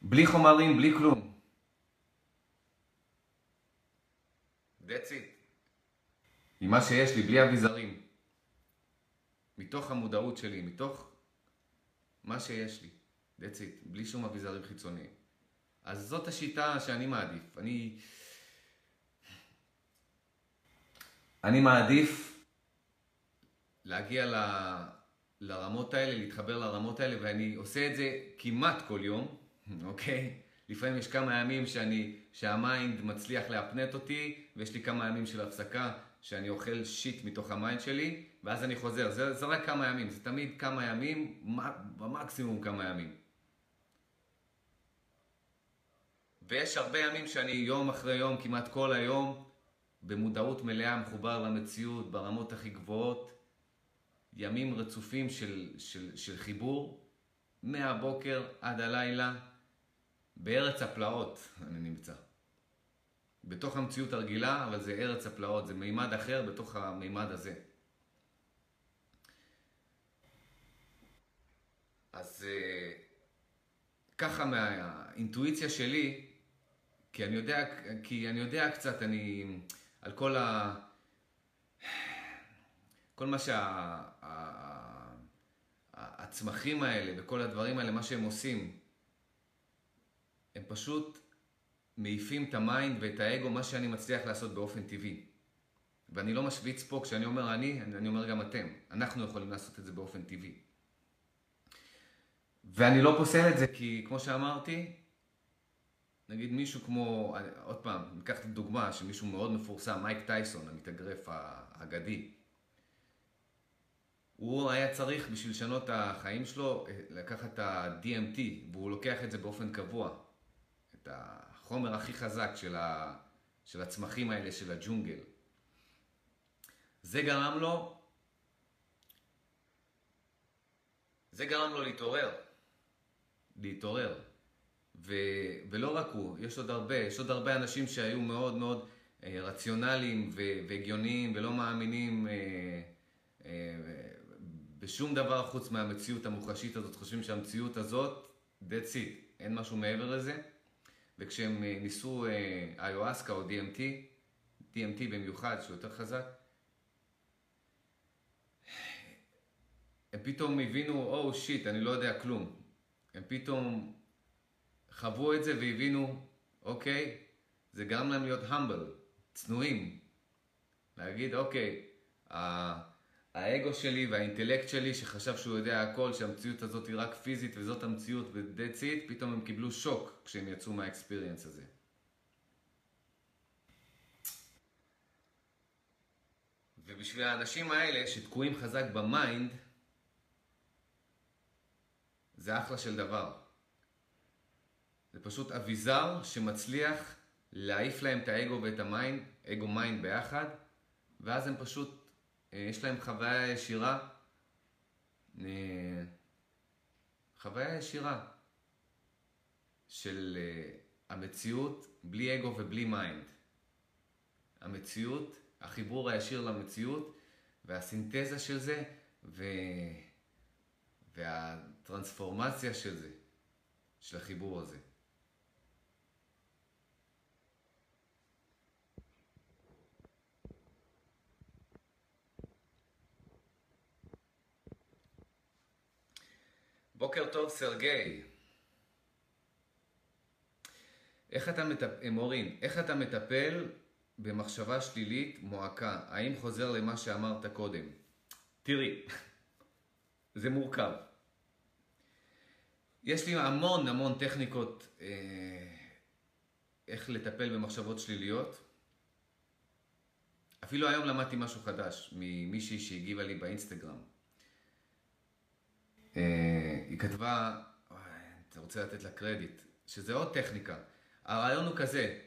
בלי חומרים, בלי כלום. That's it. עם מה שיש לי, בלי אביזרים. מתוך המודעות שלי, מתוך מה שיש לי. That's it. בלי שום אביזרים חיצוניים. אז זאת השיטה שאני מעדיף. אני... אני מעדיף להגיע ל... לרמות האלה, להתחבר לרמות האלה, ואני עושה את זה כמעט כל יום, (laughs) אוקיי? לפעמים יש כמה ימים שאני, שה mind מצליח להפנט אותי, ויש לי כמה ימים של הפסקה, שאני אוכל shit מתוך ה mind שלי, ואז אני חוזר. זה, זה רק כמה ימים, זה תמיד כמה ימים, במקסימום כמה ימים. ויש הרבה ימים שאני יום אחרי יום, כמעט כל היום, במודעות מלאה, מחובר למציאות, ברמות הכי גבוהות. ימים רצופים של, של, של חיבור, מהבוקר עד הלילה, בארץ הפלאות אני נמצא. בתוך המציאות הרגילה, אבל זה ארץ הפלאות, זה מימד אחר בתוך המימד הזה. אז אה, ככה מהאינטואיציה שלי, כי אני יודע, כי אני יודע קצת, אני, על כל ה... כל מה שהצמחים האלה וכל הדברים האלה, מה שהם עושים, הם פשוט מעיפים את ה mind ואת האגו, מה שאני מצליח לעשות באופן טבעי. ואני לא משוויץ פה, כשאני אומר אני, אני אומר גם אתם. אנחנו יכולים לעשות את זה באופן טבעי. ואני לא פוסל את זה כי, כמו שאמרתי, נגיד מישהו כמו, עוד פעם, ניקח את הדוגמה של מישהו מאוד מפורסם, מייק טייסון, המתאגרף האגדי. הוא היה צריך בשביל לשנות את החיים שלו לקחת את ה-DMT, והוא לוקח את זה באופן קבוע. את החומר הכי חזק של, ה... של הצמחים האלה, של הג'ונגל. זה גרם לו, זה גרם לו להתעורר. להתעורר. ו... ולא רק הוא, יש עוד הרבה, יש עוד הרבה אנשים שהיו מאוד מאוד אה, רציונליים והגיוניים ולא מאמינים אה, אה, בשום דבר חוץ מהמציאות המוחשית הזאת, חושבים שהמציאות הזאת, that's it, אין משהו מעבר לזה. וכשהם ניסו איואסקה או DMT, DMT במיוחד, שהוא יותר חזק, הם פתאום הבינו, או oh, שיט, אני לא יודע כלום. הם פתאום חוו את זה והבינו, אוקיי, זה גרם להם להיות humble, צנועים. להגיד, אוקיי, האגו שלי והאינטלקט שלי שחשב שהוא יודע הכל, שהמציאות הזאת היא רק פיזית וזאת המציאות ו-that's it, פתאום הם קיבלו שוק כשהם יצאו מה experience הזה. ובשביל האנשים האלה שתקועים חזק ב mind, זה אחלה של דבר. זה פשוט אביזר שמצליח להעיף להם את האגו ואת ה mind, אגו mind ביחד, ואז הם פשוט אה, יש להם חוויה ישירה, אה, חוויה ישירה של אה, המציאות בלי אגו ובלי mind. המציאות, החיבור הישיר למציאות והסינתזה של זה ו... והטרנספורמציה של זה, של החיבור הזה. בוקר טוב, סרגי. איך אתה מטפל, מורין, איך אתה מטפל במחשבה שלילית מועקה? האם חוזר למה שאמרת קודם? תראי, זה מורכב. יש לי המון המון טכניקות אה, איך לטפל במחשבות שליליות. אפילו היום למדתי משהו חדש ממישהי שהגיבה לי באינסטגרם. אה, היא כתבה, אתה רוצה לתת לה קרדיט, שזה עוד טכניקה. הרעיון הוא כזה,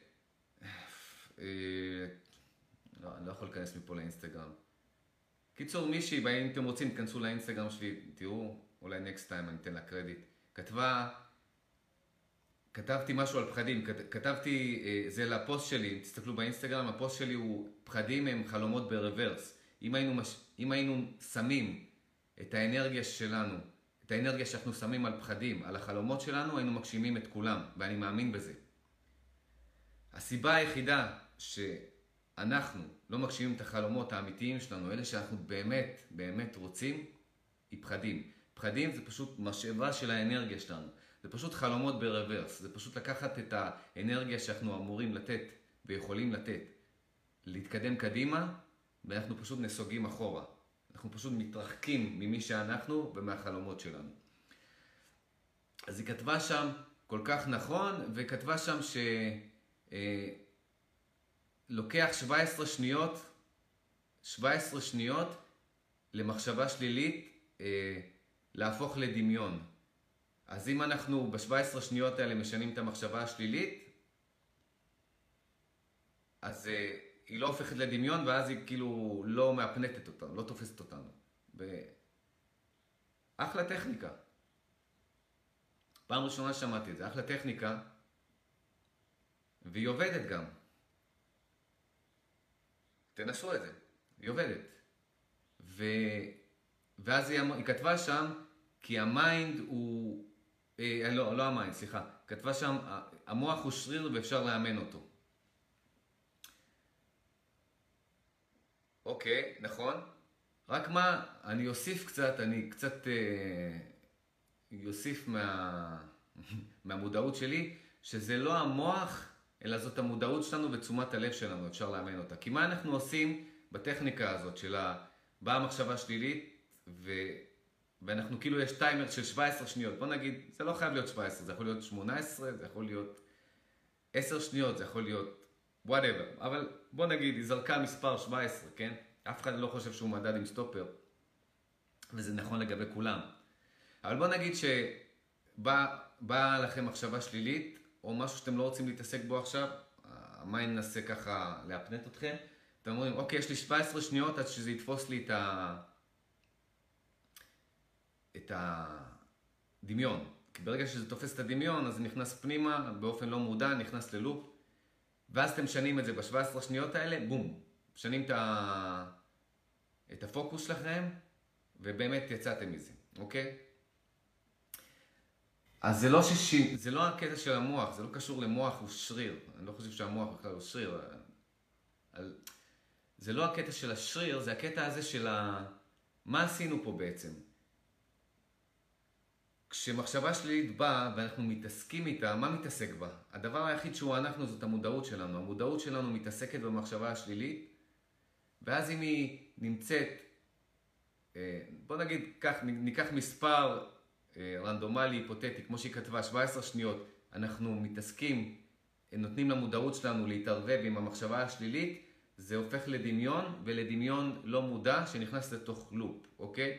אה, לא, אני לא יכול להיכנס מפה לאינסטגרם. קיצור, מישהי, אם אתם רוצים, תיכנסו לאינסטגרם שלי, תראו, אולי נקסט טיים אני אתן לה קרדיט. כתבה, כתבתי משהו על פחדים, כתבתי, אה, זה לפוסט שלי, תסתכלו באינסטגרם, הפוסט שלי הוא, פחדים הם חלומות ברוורס. אם היינו, מש... אם היינו שמים את האנרגיה שלנו את האנרגיה שאנחנו שמים על פחדים, על החלומות שלנו, היינו מגשימים את כולם, ואני מאמין בזה. הסיבה היחידה שאנחנו לא מגשימים את החלומות האמיתיים שלנו, אלה שאנחנו באמת, באמת רוצים, היא פחדים. פחדים זה פשוט משאבה של האנרגיה שלנו. זה פשוט חלומות ברוורס. זה פשוט לקחת את האנרגיה שאנחנו אמורים לתת ויכולים לתת, להתקדם קדימה, ואנחנו פשוט נסוגים אחורה. אנחנו פשוט מתרחקים ממי שאנחנו ומהחלומות שלנו. אז היא כתבה שם כל כך נכון, וכתבה שם שלוקח אה, 17 שניות, 17 שניות למחשבה שלילית אה, להפוך לדמיון. אז אם אנחנו ב-17 שניות האלה משנים את המחשבה השלילית, אז אה, היא לא הופכת לדמיון, ואז היא כאילו לא מהפנטת אותנו, לא תופסת אותנו. אחלה טכניקה. פעם ראשונה שמעתי את זה, אחלה טכניקה, והיא עובדת גם. תנסו את זה, היא עובדת. ו... ואז היא, היא כתבה שם, כי ה mind הוא... אה, לא, לא ה mind, סליחה. כתבה שם, המוח הוא שריר ואפשר לאמן אותו. אוקיי, נכון. רק מה, אני אוסיף קצת, אני קצת אה, אוסיף מה, (laughs) מהמודעות שלי, שזה לא המוח, אלא זאת המודעות שלנו ותשומת הלב שלנו, אפשר לאמן אותה. כי מה אנחנו עושים בטכניקה הזאת של באה מחשבה שלילית, ו... ואנחנו כאילו יש טיימר של 17 שניות. בוא נגיד, זה לא חייב להיות 17, זה יכול להיות 18, זה יכול להיות 10 שניות, זה יכול להיות whatever. אבל בוא נגיד, היא זרקה מספר 17, כן? אף אחד לא חושב שהוא מדד עם סטופר, וזה נכון לגבי כולם. אבל בוא נגיד שבאה לכם מחשבה שלילית, או משהו שאתם לא רוצים להתעסק בו עכשיו, ה mind ינסה ככה להפנט אתכם, אתם אומרים, אוקיי, יש לי 17 שניות עד שזה יתפוס לי את, ה... את הדמיון. כי ברגע שזה תופס את הדמיון, אז זה נכנס פנימה, באופן לא מודע, נכנס ללופ, ואז אתם משנים את זה ב-17 שניות האלה, בום, משנים את, ה... את הפוקוס שלכם, ובאמת יצאתם מזה, אוקיי? אז זה לא, שש... זה לא הקטע של המוח, זה לא קשור למוח הוא שריר. אני לא חושב שהמוח בכלל הוא שריר. על... זה לא הקטע של השריר, זה הקטע הזה של ה... מה עשינו פה בעצם? כשמחשבה שלילית באה ואנחנו מתעסקים איתה, מה מתעסק בה? הדבר היחיד שהוא אנחנו זאת המודעות שלנו. המודעות שלנו מתעסקת במחשבה השלילית, ואז אם היא נמצאת, אה, בוא נגיד, כך, ניקח מספר אה, רנדומלי, היפותטי, כמו שהיא כתבה, 17 שניות, אנחנו מתעסקים, נותנים למודעות שלנו להתערבב עם המחשבה השלילית, זה הופך לדמיון, ולדמיון לא מודע שנכנס לתוך לופ, אוקיי?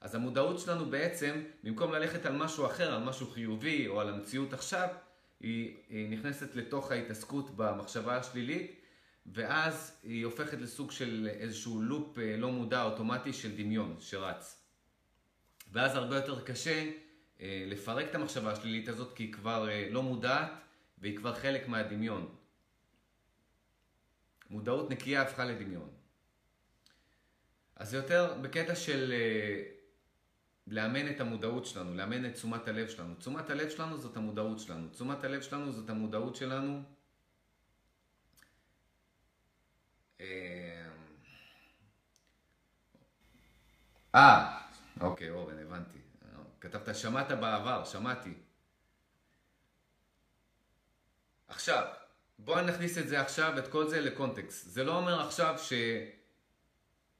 אז המודעות שלנו בעצם, במקום ללכת על משהו אחר, על משהו חיובי או על המציאות עכשיו, היא, היא נכנסת לתוך ההתעסקות במחשבה השלילית, ואז היא הופכת לסוג של איזשהו לופ אה, לא מודע אוטומטי של דמיון שרץ. ואז הרבה יותר קשה אה, לפרק את המחשבה השלילית הזאת, כי היא כבר אה, לא מודעת והיא כבר חלק מהדמיון. מודעות נקייה הפכה לדמיון. אז זה יותר בקטע של לאמן את המודעות שלנו, לאמן את תשומת הלב שלנו. תשומת הלב שלנו זאת המודעות שלנו. תשומת הלב שלנו זאת המודעות שלנו. אה, אוקיי, אורן, הבנתי. כתבת, שמעת בעבר, שמעתי. עכשיו, בואו נכניס את זה עכשיו, את כל זה לקונטקסט. זה לא אומר עכשיו ש...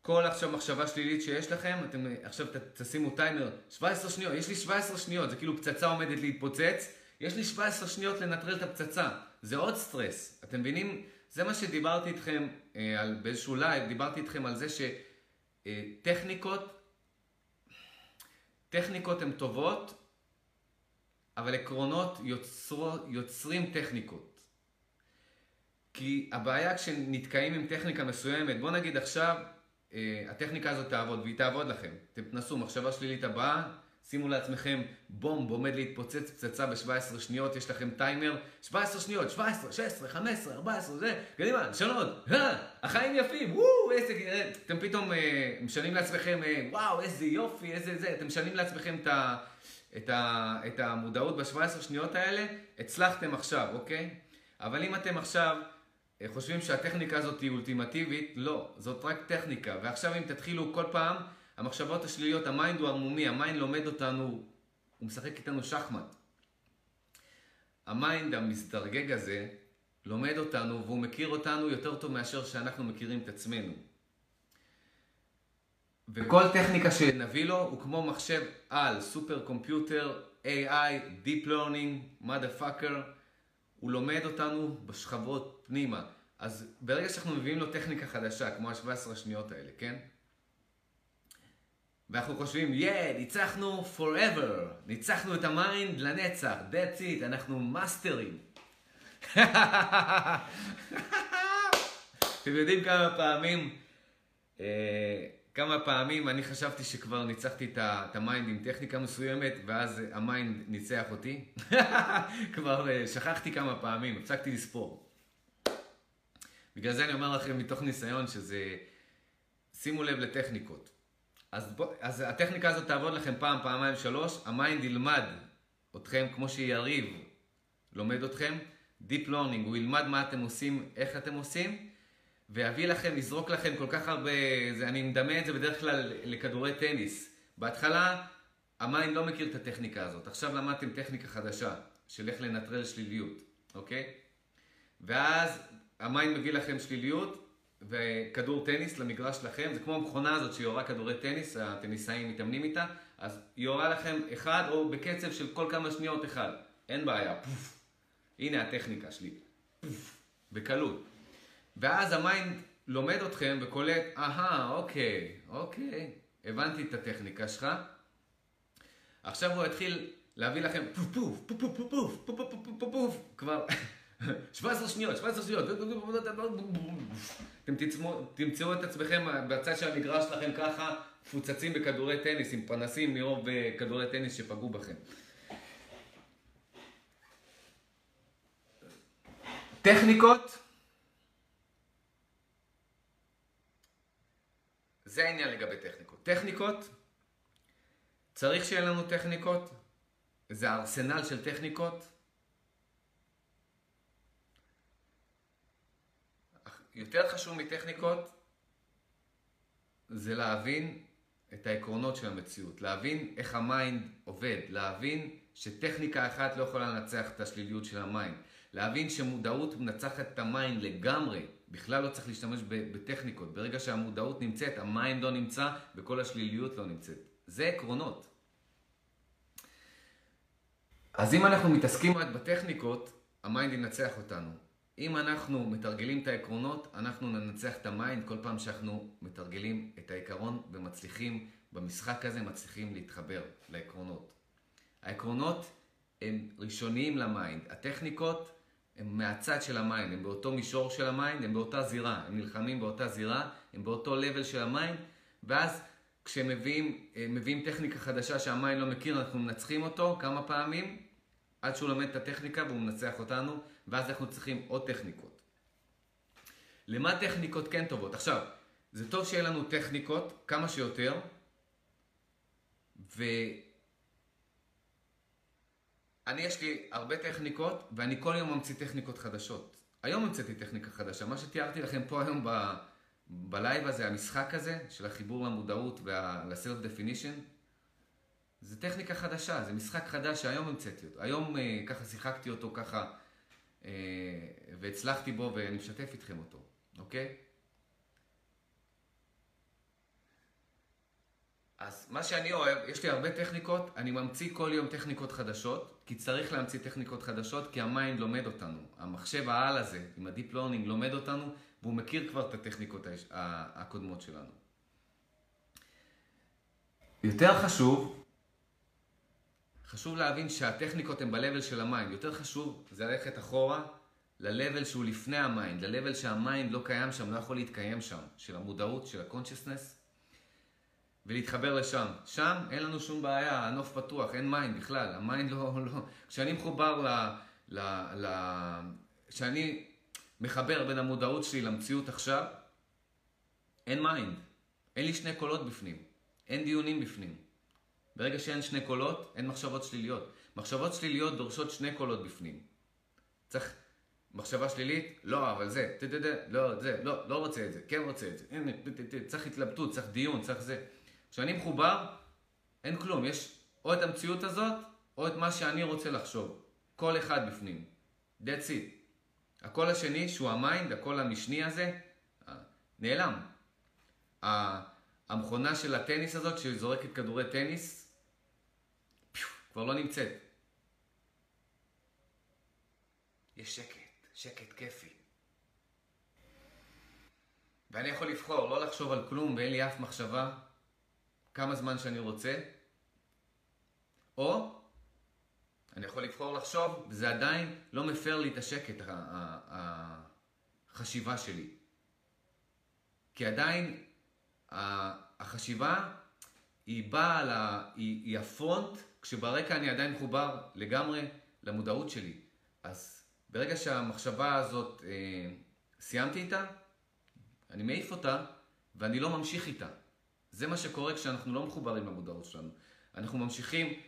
כל עכשיו מחשבה שלילית שיש לכם, אתם עכשיו תשימו טיימר 17 שניות, יש לי 17 שניות, זה כאילו פצצה עומדת להתפוצץ, יש לי 17 שניות לנטרל את הפצצה, זה עוד סטרס, אתם מבינים? זה מה שדיברתי איתכם אה, על, באיזשהו לייב, דיברתי איתכם על זה שטכניקות, אה, טכניקות הן טובות, אבל עקרונות יוצרו, יוצרים טכניקות. כי הבעיה כשנתקעים עם טכניקה מסוימת, בוא נגיד עכשיו, אה, הטכניקה הזאת תעבוד, והיא תעבוד לכם. אתם תנסו, מחשבה שלילית הבאה, שימו לעצמכם בומב עומד להתפוצץ פצצה ב-17 שניות, יש לכם טיימר, 17 שניות, 17, 16, 15, 14, זה, קדימה, לשנות, אה, החיים יפים, וואו, איזה, אה, אתם פתאום אה, משנים לעצמכם, אה, וואו, איזה יופי, איזה זה, אתם משנים לעצמכם את, ה, את, ה, את המודעות ב-17 שניות האלה, הצלחתם עכשיו, אוקיי? אבל אם אתם עכשיו... חושבים שהטכניקה הזאת היא אולטימטיבית, לא, זאת רק טכניקה. ועכשיו אם תתחילו כל פעם, המחשבות השליליות, ה mind הוא ערמומי, ה mind לומד אותנו, הוא משחק איתנו שחמט. ה mind המזדרגג הזה לומד אותנו והוא מכיר אותנו יותר טוב מאשר שאנחנו מכירים את עצמנו. וכל טכניקה שנביא לו הוא כמו מחשב על, super computer, AI, Deep Learning, motherfucker, הוא לומד אותנו בשכבות פנימה. אז ברגע שאנחנו מביאים לו טכניקה חדשה, כמו ה-17 שניות האלה, כן? ואנחנו חושבים, yeah, ניצחנו forever, ניצחנו את ה mind לנצח, that's it, אנחנו מאסטרים. (laughs) אתם יודעים כמה פעמים, אה, כמה פעמים אני חשבתי שכבר ניצחתי את ה mind עם טכניקה מסוימת, ואז ה mind ניצח אותי? (laughs) כבר אה, שכחתי כמה פעמים, הפסקתי לספור. בגלל זה אני אומר לכם מתוך ניסיון שזה, שימו לב לטכניקות. אז, בוא, אז הטכניקה הזאת תעבוד לכם פעם, פעמיים, שלוש, ה mind ילמד אתכם כמו שיריב לומד אתכם, Deep Learning, הוא ילמד מה אתם עושים, איך אתם עושים, ויביא לכם, יזרוק לכם כל כך הרבה, זה, אני מדמה את זה בדרך כלל לכדורי טניס. בהתחלה ה mind לא מכיר את הטכניקה הזאת, עכשיו למדתם טכניקה חדשה, של איך לנטרל שליליות, אוקיי? ואז ה mind מביא לכם שליליות, וכדור טניס למגרש שלכם, זה כמו המכונה הזאת שיורה כדורי טניס, הטניסאים מתאמנים איתה, אז היא יורה לכם אחד או בקצב של כל כמה שניות אחד. אין בעיה, פוף. הנה הטכניקה שלי. פוף. בקלות. ואז ה mind לומד אתכם וקולט, אהה, אוקיי, אוקיי, הבנתי את הטכניקה שלך. עכשיו הוא יתחיל להביא לכם פוף פוף, פוף פוף פוף פוף פוף פוף פוף פוף פוף, כבר (laughs) 17 שניות, 17 שניות, אתם תמצאו את עצמכם בצד של המגרש שלכם ככה, מפוצצים בכדורי טניס, עם פנסים מרוב כדורי טניס שפגעו בכם. טכניקות, זה העניין לגבי טכניקות. טכניקות, צריך שיהיה לנו טכניקות, זה ארסנל של טכניקות. יותר חשוב מטכניקות זה להבין את העקרונות של המציאות, להבין איך ה mind עובד, להבין שטכניקה אחת לא יכולה לנצח את השליליות של ה mind, להבין שמודעות מנצחת את ה mind לגמרי, בכלל לא צריך להשתמש בטכניקות, ברגע שהמודעות נמצאת, ה mind לא נמצא וכל השליליות לא נמצאת. זה עקרונות. אז אם אנחנו מתעסקים רק בטכניקות, ה mind ינצח אותנו. אם אנחנו מתרגלים את העקרונות, אנחנו ננצח את ה mind כל פעם שאנחנו מתרגלים את העיקרון ומצליחים במשחק הזה, מצליחים להתחבר לעקרונות. העקרונות הם ראשוניים ל mind, הטכניקות הם מהצד של ה mind, הם באותו מישור של ה mind, הם באותה זירה, הם נלחמים באותה זירה, הם באותו level של ה mind, ואז כשמביאים מביאים טכניקה חדשה שה mind לא מכיר, אנחנו מנצחים אותו כמה פעמים, עד שהוא לומד את הטכניקה והוא מנצח אותנו. ואז אנחנו צריכים עוד טכניקות. למה טכניקות כן טובות? עכשיו, זה טוב שיהיה לנו טכניקות כמה שיותר, ואני יש לי הרבה טכניקות, ואני כל יום ממציא טכניקות חדשות. היום המצאתי טכניקה חדשה. מה שתיארתי לכם פה היום ב... בלייב הזה, המשחק הזה, של החיבור למודעות ול-self זה טכניקה חדשה, זה משחק חדש שהיום המצאתי אותו. היום uh, ככה שיחקתי אותו ככה אה, והצלחתי בו ואני משתף איתכם אותו, אוקיי? אז מה שאני אוהב, יש לי הרבה טכניקות, אני ממציא כל יום טכניקות חדשות, כי צריך להמציא טכניקות חדשות, כי ה mind לומד אותנו. המחשב העל הזה, עם ה deep learning, לומד אותנו, והוא מכיר כבר את הטכניקות הקודמות שלנו. יותר חשוב, חשוב להבין שהטכניקות הן ב-level של ה mind. יותר חשוב זה ללכת אחורה ל-level שהוא לפני ה mind, ל-level שה mind לא קיים שם, לא יכול להתקיים שם, של המודעות, של ה-consciousness, ולהתחבר לשם. שם אין לנו שום בעיה, הנוף פתוח, אין mind בכלל, ה mind לא... לא... כשאני מחובר ל... ל... ל... כשאני מחבר בין המודעות שלי למציאות עכשיו, אין mind. אין לי שני קולות בפנים, אין דיונים בפנים. ברגע שאין שני קולות, אין מחשבות שליליות. מחשבות שליליות דורשות שני קולות בפנים. צריך מחשבה שלילית, לא, אבל זה, ת, לא, זה, לא, לא רוצה את זה, כן רוצה את זה, הנה, ת, צריך התלבטות, צריך דיון, צריך זה. כשאני מחובר, אין כלום, יש או את המציאות הזאת, או את מה שאני רוצה לחשוב. קול אחד בפנים. That's it. הקול השני, שהוא ה mind, הקול המשני הזה, נעלם. המכונה של הטניס הזאת, שזורקת כדורי טניס, כבר לא נמצאת. יש שקט, שקט כיפי. ואני יכול לבחור לא לחשוב על כלום ואין לי אף מחשבה כמה זמן שאני רוצה, או אני יכול לבחור לחשוב, וזה עדיין לא מפר לי את השקט, החשיבה שלי. כי עדיין החשיבה היא באה, היא, היא הפרונט, כשברקע אני עדיין מחובר לגמרי למודעות שלי. אז ברגע שהמחשבה הזאת, אה, סיימתי איתה, אני מעיף אותה ואני לא ממשיך איתה. זה מה שקורה כשאנחנו לא מחוברים למודעות שלנו. אנחנו ממשיכים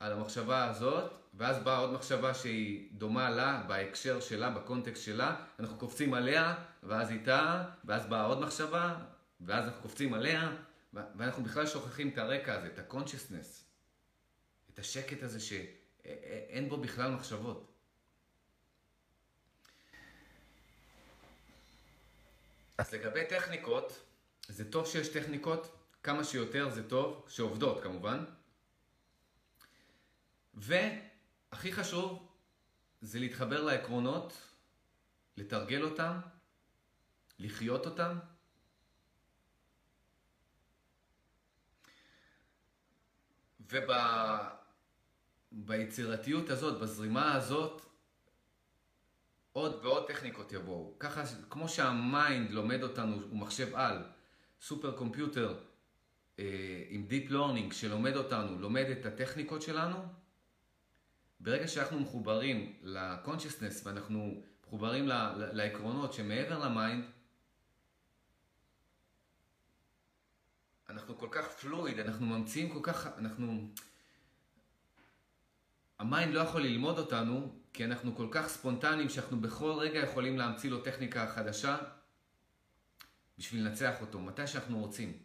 על המחשבה הזאת, ואז באה עוד מחשבה שהיא דומה לה, בהקשר שלה, בקונטקסט שלה, אנחנו קופצים עליה, ואז איתה, ואז באה עוד מחשבה, ואז אנחנו קופצים עליה, ואנחנו בכלל שוכחים את הרקע הזה, את ה-consciousness, השקט הזה שאין בו בכלל מחשבות. אז לגבי טכניקות, זה טוב שיש טכניקות, כמה שיותר זה טוב, שעובדות כמובן. והכי חשוב זה להתחבר לעקרונות, לתרגל אותם, לחיות אותם. וביצירתיות הזאת, בזרימה הזאת, עוד ועוד טכניקות יבואו. ככה, כמו שה mind לומד אותנו, הוא מחשב על, super computer אה, עם Deep Learning שלומד אותנו, לומד את הטכניקות שלנו, ברגע שאנחנו מחוברים ל-consciousness ואנחנו מחוברים לעקרונות שמעבר ל mind, אנחנו כל כך fluid, אנחנו ממציאים כל כך, אנחנו... ה mind לא יכול ללמוד אותנו, כי אנחנו כל כך ספונטניים שאנחנו בכל רגע יכולים להמציא לו טכניקה חדשה בשביל לנצח אותו, מתי שאנחנו רוצים.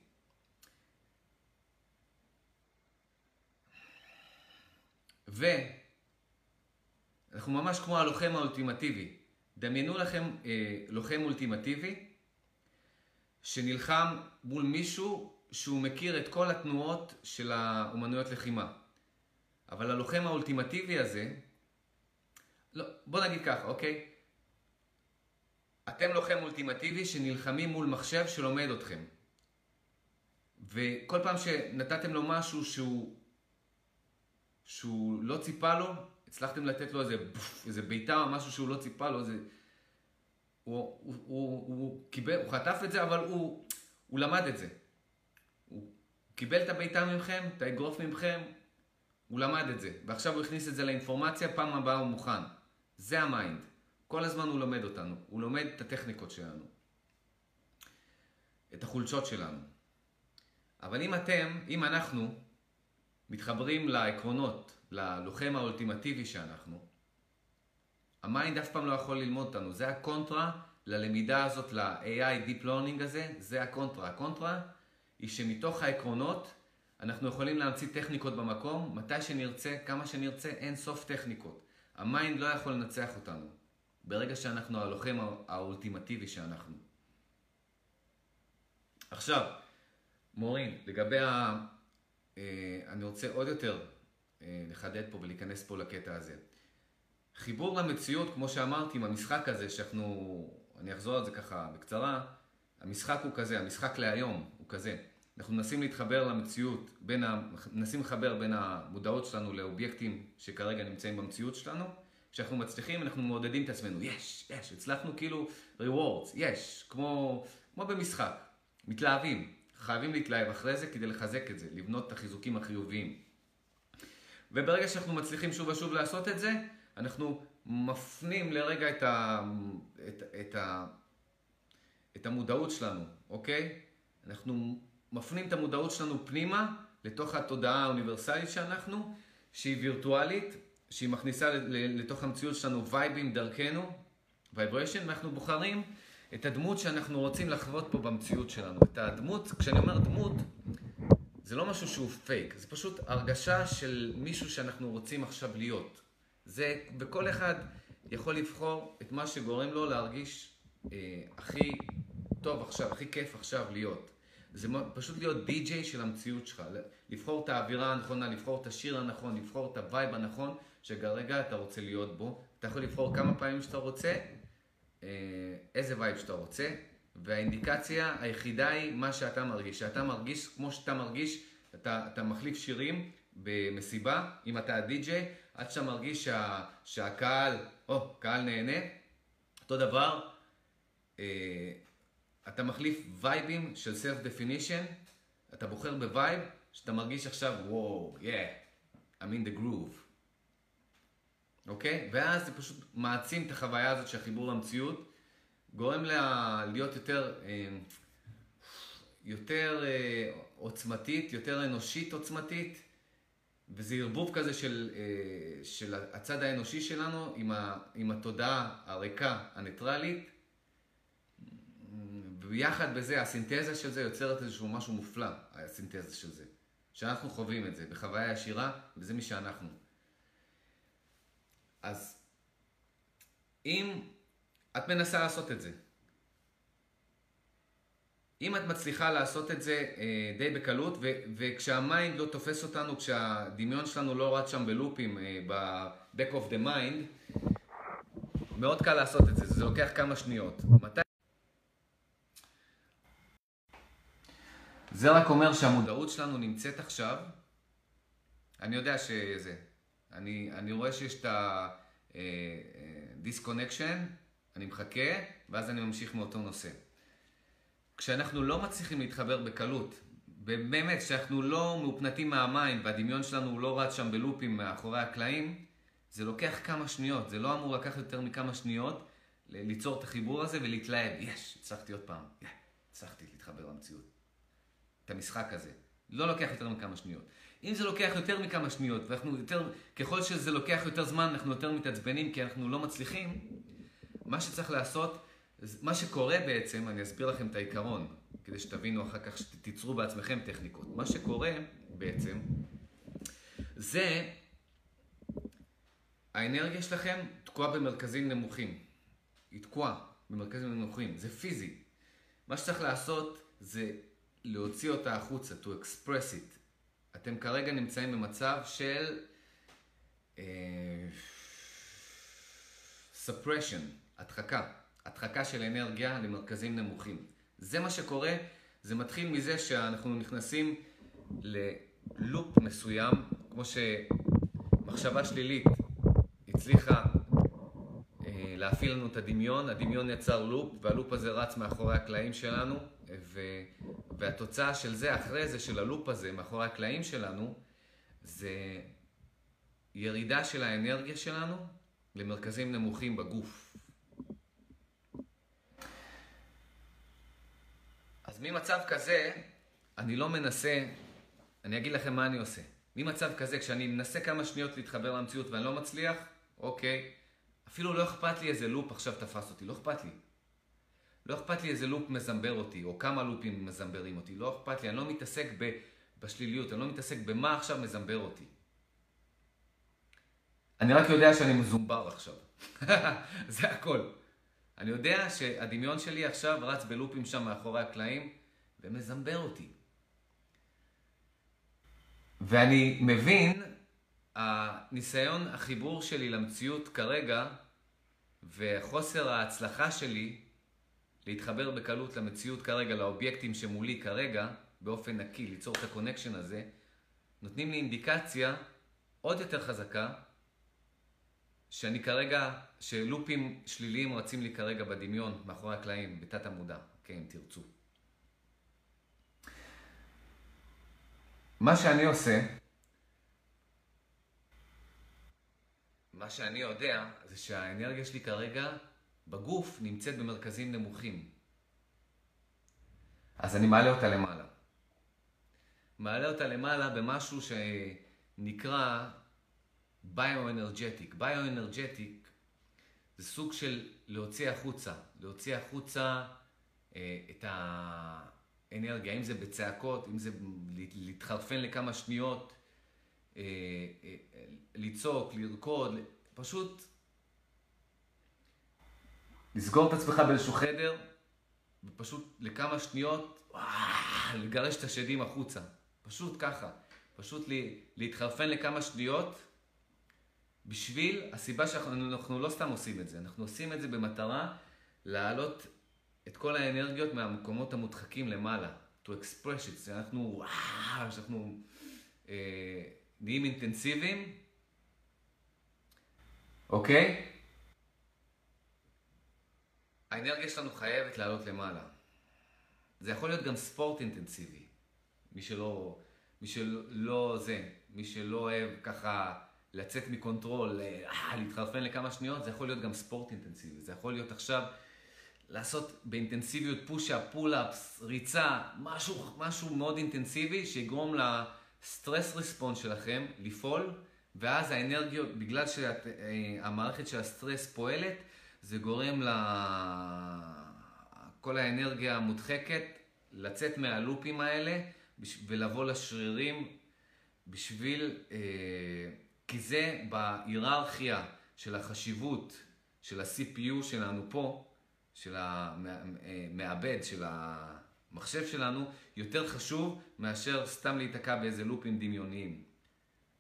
ו... אנחנו ממש כמו הלוחם האולטימטיבי. דמיינו לכם אה, לוחם אולטימטיבי שנלחם מול מישהו שהוא מכיר את כל התנועות של האומנויות לחימה. אבל הלוחם האולטימטיבי הזה, לא, בוא נגיד ככה, אוקיי? אתם לוחם אולטימטיבי שנלחמים מול מחשב שלומד אתכם. וכל פעם שנתתם לו משהו שהוא, שהוא לא ציפה לו, הצלחתם לתת לו איזה, איזה בעיטה, משהו שהוא לא ציפה לו, איזה... הוא, הוא, הוא, הוא, קיבל, הוא חטף את זה, אבל הוא, הוא למד את זה. הוא קיבל את הבעיטה מכם, את האגרוף מכם, הוא למד את זה. ועכשיו הוא הכניס את זה לאינפורמציה, פעם הבאה הוא מוכן. זה ה mind. כל הזמן הוא לומד אותנו. הוא לומד את הטכניקות שלנו. את החולשות שלנו. אבל אם אתם, אם אנחנו, מתחברים לעקרונות ללוחם האולטימטיבי שאנחנו, ה mind אף פעם לא יכול ללמוד אותנו. זה הקונטרה ללמידה הזאת, ל-AI Deep Learning הזה, זה הקונטרה. הקונטרה היא שמתוך העקרונות אנחנו יכולים להמציא טכניקות במקום, מתי שנרצה, כמה שנרצה, אין סוף טכניקות. ה mind לא יכול לנצח אותנו, ברגע שאנחנו הלוחם האולטימטיבי שאנחנו. עכשיו, מורין, לגבי ה... אה, אני רוצה עוד יותר אה, לחדד פה ולהיכנס פה לקטע הזה. חיבור למציאות, כמו שאמרתי, עם המשחק הזה, שאנחנו, אני אחזור על זה ככה בקצרה, המשחק הוא כזה, המשחק להיום הוא כזה. אנחנו מנסים להתחבר למציאות, בין ה... מנסים לחבר בין המודעות שלנו לאובייקטים שכרגע נמצאים במציאות שלנו. כשאנחנו מצליחים, אנחנו מעודדים את עצמנו, יש, יש, הצלחנו כאילו rewards, יש, כמו, כמו במשחק, מתלהבים, חייבים להתלהב אחרי זה כדי לחזק את זה, לבנות את החיזוקים החיוביים. וברגע שאנחנו מצליחים שוב ושוב לעשות את זה, אנחנו מפנים לרגע את, ה, את, את, ה, את המודעות שלנו, אוקיי? אנחנו מפנים את המודעות שלנו פנימה לתוך התודעה האוניברסלית שאנחנו, שהיא וירטואלית, שהיא מכניסה לתוך המציאות שלנו וייבים דרכנו, vibration, ואנחנו בוחרים את הדמות שאנחנו רוצים לחוות פה במציאות שלנו. את הדמות, כשאני אומר דמות, זה לא משהו שהוא פייק, זה פשוט הרגשה של מישהו שאנחנו רוצים עכשיו להיות. זה, וכל אחד יכול לבחור את מה שגורם לו להרגיש אה, הכי טוב עכשיו, הכי כיף עכשיו להיות. זה פשוט להיות די-ג'יי של המציאות שלך, לבחור את האווירה הנכונה, לבחור את השיר הנכון, לבחור את הווייב הנכון, שכרגע אתה רוצה להיות בו. אתה יכול לבחור כמה פעמים שאתה רוצה, אה, איזה וייב שאתה רוצה, והאינדיקציה היחידה היא מה שאתה מרגיש. שאתה מרגיש כמו שאתה מרגיש, אתה, אתה מחליף שירים במסיבה, אם אתה הדי-ג'יי, עד שאתה מרגיש שה, שהקהל, או, קהל נהנה. אותו דבר, אה, אתה מחליף וייבים של self definition, אתה בוחר בווייב שאתה מרגיש עכשיו, וואו, yeah, I'm in the groove. אוקיי? ואז זה פשוט מעצים את החוויה הזאת של החיבור למציאות, גורם לה להיות יותר, אה, יותר אה, עוצמתית, יותר אנושית עוצמתית, וזה ערבוב כזה של, אה, של הצד האנושי שלנו עם, ה, עם התודעה הריקה, הניטרלית, וביחד בזה, הסינתזה של זה יוצרת איזשהו משהו מופלא, הסינתזה של זה. שאנחנו חווים את זה בחוויה ישירה, וזה מי שאנחנו. אז אם את מנסה לעשות את זה, אם את מצליחה לעשות את זה אה, די בקלות, ו- וכשהמיינד לא תופס אותנו, כשהדמיון שלנו לא רץ שם בלופים, אה, ב-back of the mind, מאוד קל לעשות את זה, זה לוקח כמה שניות. מתי... זה רק אומר שהמודעות שלנו נמצאת עכשיו, אני יודע שזה, אני, אני רואה שיש את ה-disconnection, אה, אני מחכה, ואז אני ממשיך מאותו נושא. כשאנחנו לא מצליחים להתחבר בקלות, באמת, כשאנחנו לא מאופנתים מהמים והדמיון שלנו לא רץ שם בלופים מאחורי הקלעים, זה לוקח כמה שניות, זה לא אמור לקחת יותר מכמה שניות ליצור את החיבור הזה ולהתלהב, יש, הצלחתי עוד פעם, הצלחתי להתחבר למציאות. את המשחק הזה. לא לוקח יותר מכמה שניות. אם זה לוקח יותר מכמה שניות, ואנחנו יותר, ככל שזה לוקח יותר זמן, אנחנו יותר מתעצבנים כי אנחנו לא מצליחים, מה שצריך לעשות מה שקורה בעצם, אני אסביר לכם את העיקרון, כדי שתבינו אחר כך, שתיצרו בעצמכם טכניקות. מה שקורה בעצם, זה האנרגיה שלכם תקועה במרכזים נמוכים. היא תקועה במרכזים נמוכים, זה פיזי. מה שצריך לעשות זה להוציא אותה החוצה, to express it. אתם כרגע נמצאים במצב של uh, suppression, הדחקה. הדחקה של אנרגיה למרכזים נמוכים. זה מה שקורה, זה מתחיל מזה שאנחנו נכנסים ללופ מסוים, כמו שמחשבה שלילית הצליחה אה, להפעיל לנו את הדמיון, הדמיון יצר לופ, והלופ הזה רץ מאחורי הקלעים שלנו, ו... והתוצאה של זה, אחרי זה, של הלופ הזה, מאחורי הקלעים שלנו, זה ירידה של האנרגיה שלנו למרכזים נמוכים בגוף. אז ממצב כזה, אני לא מנסה, אני אגיד לכם מה אני עושה. ממצב כזה, כשאני מנסה כמה שניות להתחבר למציאות ואני לא מצליח, אוקיי, אפילו לא אכפת לי איזה לופ עכשיו תפס אותי, לא אכפת לי. לא אכפת לי איזה לופ מזמבר אותי, או כמה לופים מזמברים אותי, לא אכפת לי, אני לא מתעסק ב, בשליליות, אני לא מתעסק במה עכשיו מזמבר אותי. אני רק יודע שאני מזומבר עכשיו. (laughs) זה הכל. אני יודע שהדמיון שלי עכשיו רץ בלופים שם מאחורי הקלעים ומזמבר אותי. ואני מבין, הניסיון החיבור שלי למציאות כרגע וחוסר ההצלחה שלי להתחבר בקלות למציאות כרגע, לאובייקטים שמולי כרגע, באופן נקי, ליצור את ה connection הזה, נותנים לי אינדיקציה עוד יותר חזקה שאני כרגע, שלופים שליליים רצים לי כרגע בדמיון, מאחורי הקלעים, בתת המודע, כן, אם תרצו. מה שאני עושה, מה שאני יודע, זה שהאנרגיה שלי כרגע בגוף נמצאת במרכזים נמוכים. אז אני מעלה אותה למעלה. מעלה אותה למעלה במשהו שנקרא ביו-אנרג'טיק. ביו-אנרג'טיק זה סוג של להוציא החוצה, להוציא החוצה אה, את האנרגיה, אם זה בצעקות, אם זה להתחרפן לכמה שניות, אה, אה, לצעוק, לרקוד, פשוט לסגור את עצמך באיזשהו חדר, ופשוט לכמה שניות, וואו, לגרש את השדים החוצה. פשוט ככה. פשוט להתחרפן לכמה שניות, בשביל הסיבה שאנחנו לא סתם עושים את זה, אנחנו עושים את זה במטרה להעלות את כל האנרגיות מהמקומות המודחקים למעלה. to express it, שאנחנו, וואו, שאנחנו אה, נהיים אינטנסיביים, אוקיי? האנרגיה שלנו חייבת לעלות למעלה. זה יכול להיות גם ספורט אינטנסיבי. מי שלא, מי שלא זה, מי שלא אוהב ככה לצאת מקונטרול, אה, להתחרפן לכמה שניות, זה יכול להיות גם ספורט אינטנסיבי. זה יכול להיות עכשיו לעשות באינטנסיביות push-up, pull-ups, ריצה, משהו, משהו מאוד אינטנסיבי שיגרום ל stress response שלכם לפעול, ואז האנרגיות, בגלל שהמערכת של הסטרס פועלת, זה גורם לכל האנרגיה המודחקת לצאת מהלופים האלה ולבוא לשרירים בשביל, אה, כי זה בהיררכיה של החשיבות של ה-CPU שלנו פה, של המעבד, של המחשב שלנו, יותר חשוב מאשר סתם להיתקע באיזה לופים דמיוניים.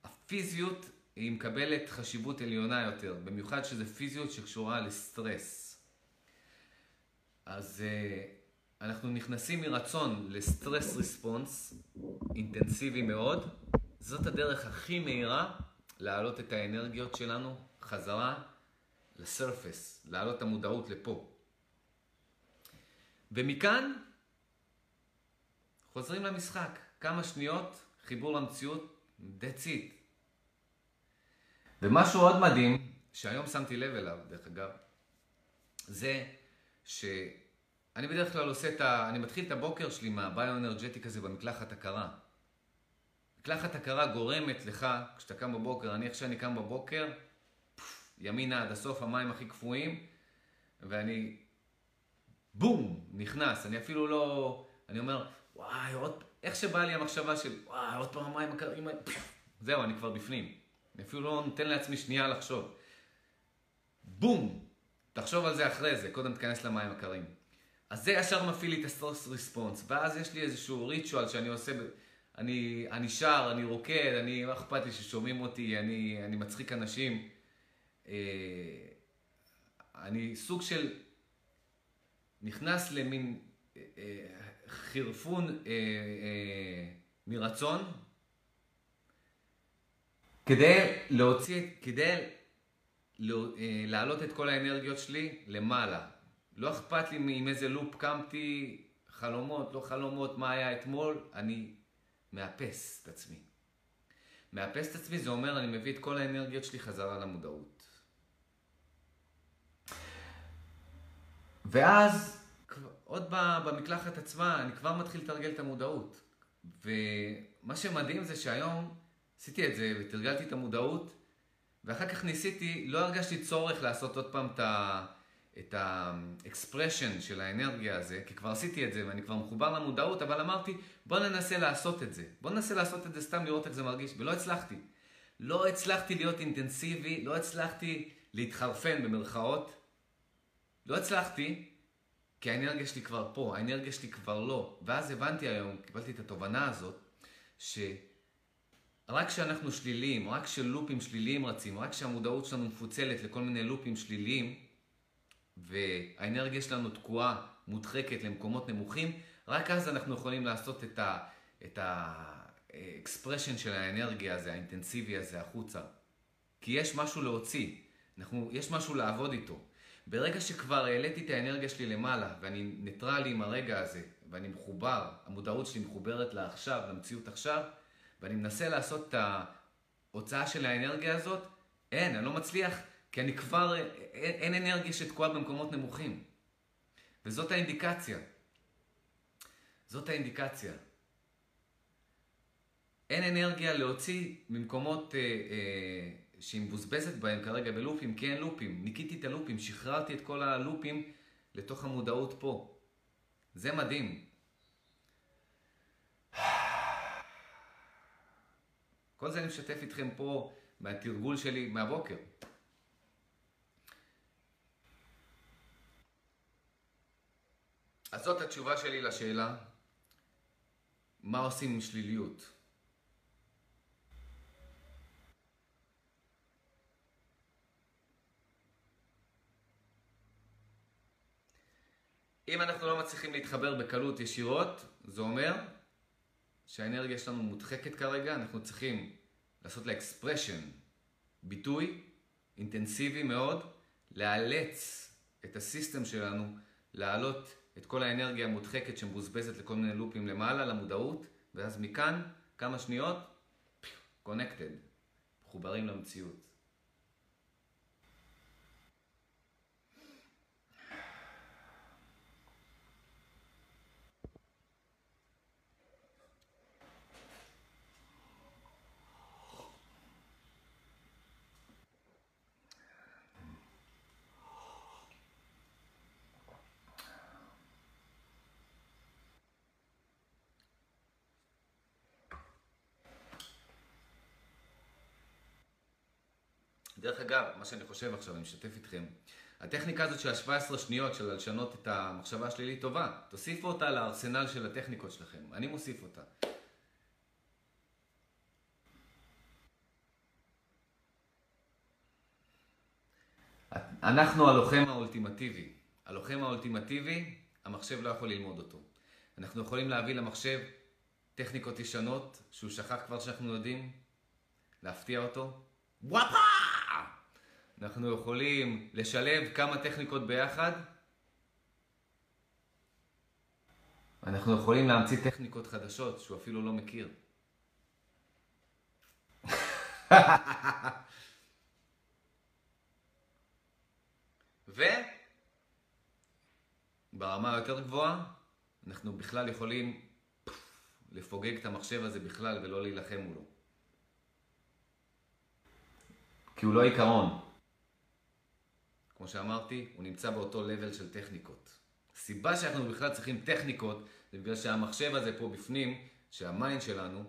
הפיזיות היא מקבלת חשיבות עליונה יותר, במיוחד שזה פיזיות שקשורה לסטרס. אז uh, אנחנו נכנסים מרצון לסטרס ריספונס אינטנסיבי מאוד. זאת הדרך הכי מהירה להעלות את האנרגיות שלנו חזרה לסרפס, להעלות את המודעות לפה. ומכאן חוזרים למשחק. כמה שניות, חיבור למציאות, that's it. ומשהו עוד מדהים, שהיום שמתי לב אליו, דרך אגב, זה שאני בדרך כלל עושה את ה... אני מתחיל את הבוקר שלי מהביו-אנרג'טיק הזה במקלחת הקרה. מקלחת הקרה גורמת לך, כשאתה קם בבוקר, אני איך שאני קם בבוקר, ימינה עד הסוף, המים הכי קפואים, ואני בום, נכנס. אני אפילו לא... אני אומר, וואי, עוד... איך שבא לי המחשבה של, וואי, עוד פעם המים הקרים, זהו, אני כבר בפנים. אני אפילו לא נותן לעצמי שנייה לחשוב. בום! תחשוב על זה אחרי זה, קודם תיכנס למים הקרים. אז זה ישר מפעיל לי את הסטרס ריספונס, ואז יש לי איזשהו ריטואל שאני עושה, אני, אני שר, אני רוקד, אני, מה אכפת לי ששומעים אותי, אני, אני מצחיק אנשים. אה, אני סוג של נכנס למין אה, אה, חירפון מרצון, כדי להוציא, כדי להעלות את כל האנרגיות שלי למעלה. לא אכפת לי עם איזה לופ קמתי, חלומות, לא חלומות, מה היה אתמול, אני מאפס את עצמי. מאפס את עצמי זה אומר אני מביא את כל האנרגיות שלי חזרה למודעות. ואז, עוד במקלחת עצמה, אני כבר מתחיל לתרגל את המודעות. ומה שמדהים זה שהיום עשיתי את זה ותרגלתי את המודעות, ואחר כך ניסיתי, לא הרגשתי צורך לעשות עוד פעם את האקספרשן של האנרגיה הזה, כי כבר עשיתי את זה ואני כבר מחובר למודעות, אבל אמרתי, בוא ננסה לעשות את זה. בוא ננסה לעשות את זה סתם לראות איך זה מרגיש, ולא הצלחתי. לא הצלחתי להיות אינטנסיבי, לא הצלחתי להתחרפן במרכאות. לא הצלחתי, כי האנרגיה שלי כבר פה, האנרגיה שלי כבר לא. ואז הבנתי היום, קיבלתי את התובנה הזאת, שרק כשאנחנו שליליים, רק כשלופים שליליים רצים, רק כשהמודעות שלנו מפוצלת לכל מיני לופים שליליים, והאנרגיה שלנו תקועה, מודחקת למקומות נמוכים, רק אז אנחנו יכולים לעשות את ה... את ה expression של האנרגיה הזה, האינטנסיבי הזה, החוצה. כי יש משהו להוציא, אנחנו, יש משהו לעבוד איתו. ברגע שכבר העליתי את האנרגיה שלי למעלה, ואני ניטרלי עם הרגע הזה, ואני מחובר, המודעות שלי מחוברת לעכשיו, למציאות עכשיו, ואני מנסה לעשות את ההוצאה של האנרגיה הזאת, אין, אני לא מצליח, כי אני כבר, אין, אין אנרגיה שתקועה במקומות נמוכים. וזאת האינדיקציה. זאת האינדיקציה. אין אנרגיה להוציא ממקומות... אה, אה, שהיא מבוזבזת בהם כרגע בלופים, כי אין לופים. ניקיתי את הלופים, שחררתי את כל הלופים לתוך המודעות פה. זה מדהים. כל זה אני משתף איתכם פה מהתרגול שלי מהבוקר. אז זאת התשובה שלי לשאלה, מה עושים עם שליליות? אם אנחנו לא מצליחים להתחבר בקלות ישירות, זה אומר שהאנרגיה שלנו מודחקת כרגע, אנחנו צריכים לעשות לה אקספרשן, ביטוי אינטנסיבי מאוד, לאלץ את הסיסטם שלנו להעלות את כל האנרגיה המודחקת שמבוזבזת לכל מיני לופים למעלה, למודעות, ואז מכאן, כמה שניות, קונקטד, מחוברים למציאות. דרך אגב, מה שאני חושב עכשיו, אני משתף איתכם, הטכניקה הזאת של ה-17 שניות של לשנות את המחשבה השלילית טובה, תוסיפו אותה לארסנל של הטכניקות שלכם, אני מוסיף אותה. אנחנו הלוחם האולטימטיבי. הלוחם האולטימטיבי, המחשב לא יכול ללמוד אותו. אנחנו יכולים להביא למחשב טכניקות ישנות, שהוא שכח כבר שאנחנו יודעים, להפתיע אותו. וואפה! אנחנו יכולים לשלב כמה טכניקות ביחד. אנחנו יכולים להמציא טכניקות חדשות שהוא אפילו לא מכיר. (laughs) וברמה היותר גבוהה, אנחנו בכלל יכולים לפוגג את המחשב הזה בכלל ולא להילחם מולו. כי הוא לא עיקרון. כמו שאמרתי, הוא נמצא באותו level של טכניקות. הסיבה שאנחנו בכלל צריכים טכניקות, זה בגלל שהמחשב הזה פה בפנים, שה mind שלנו,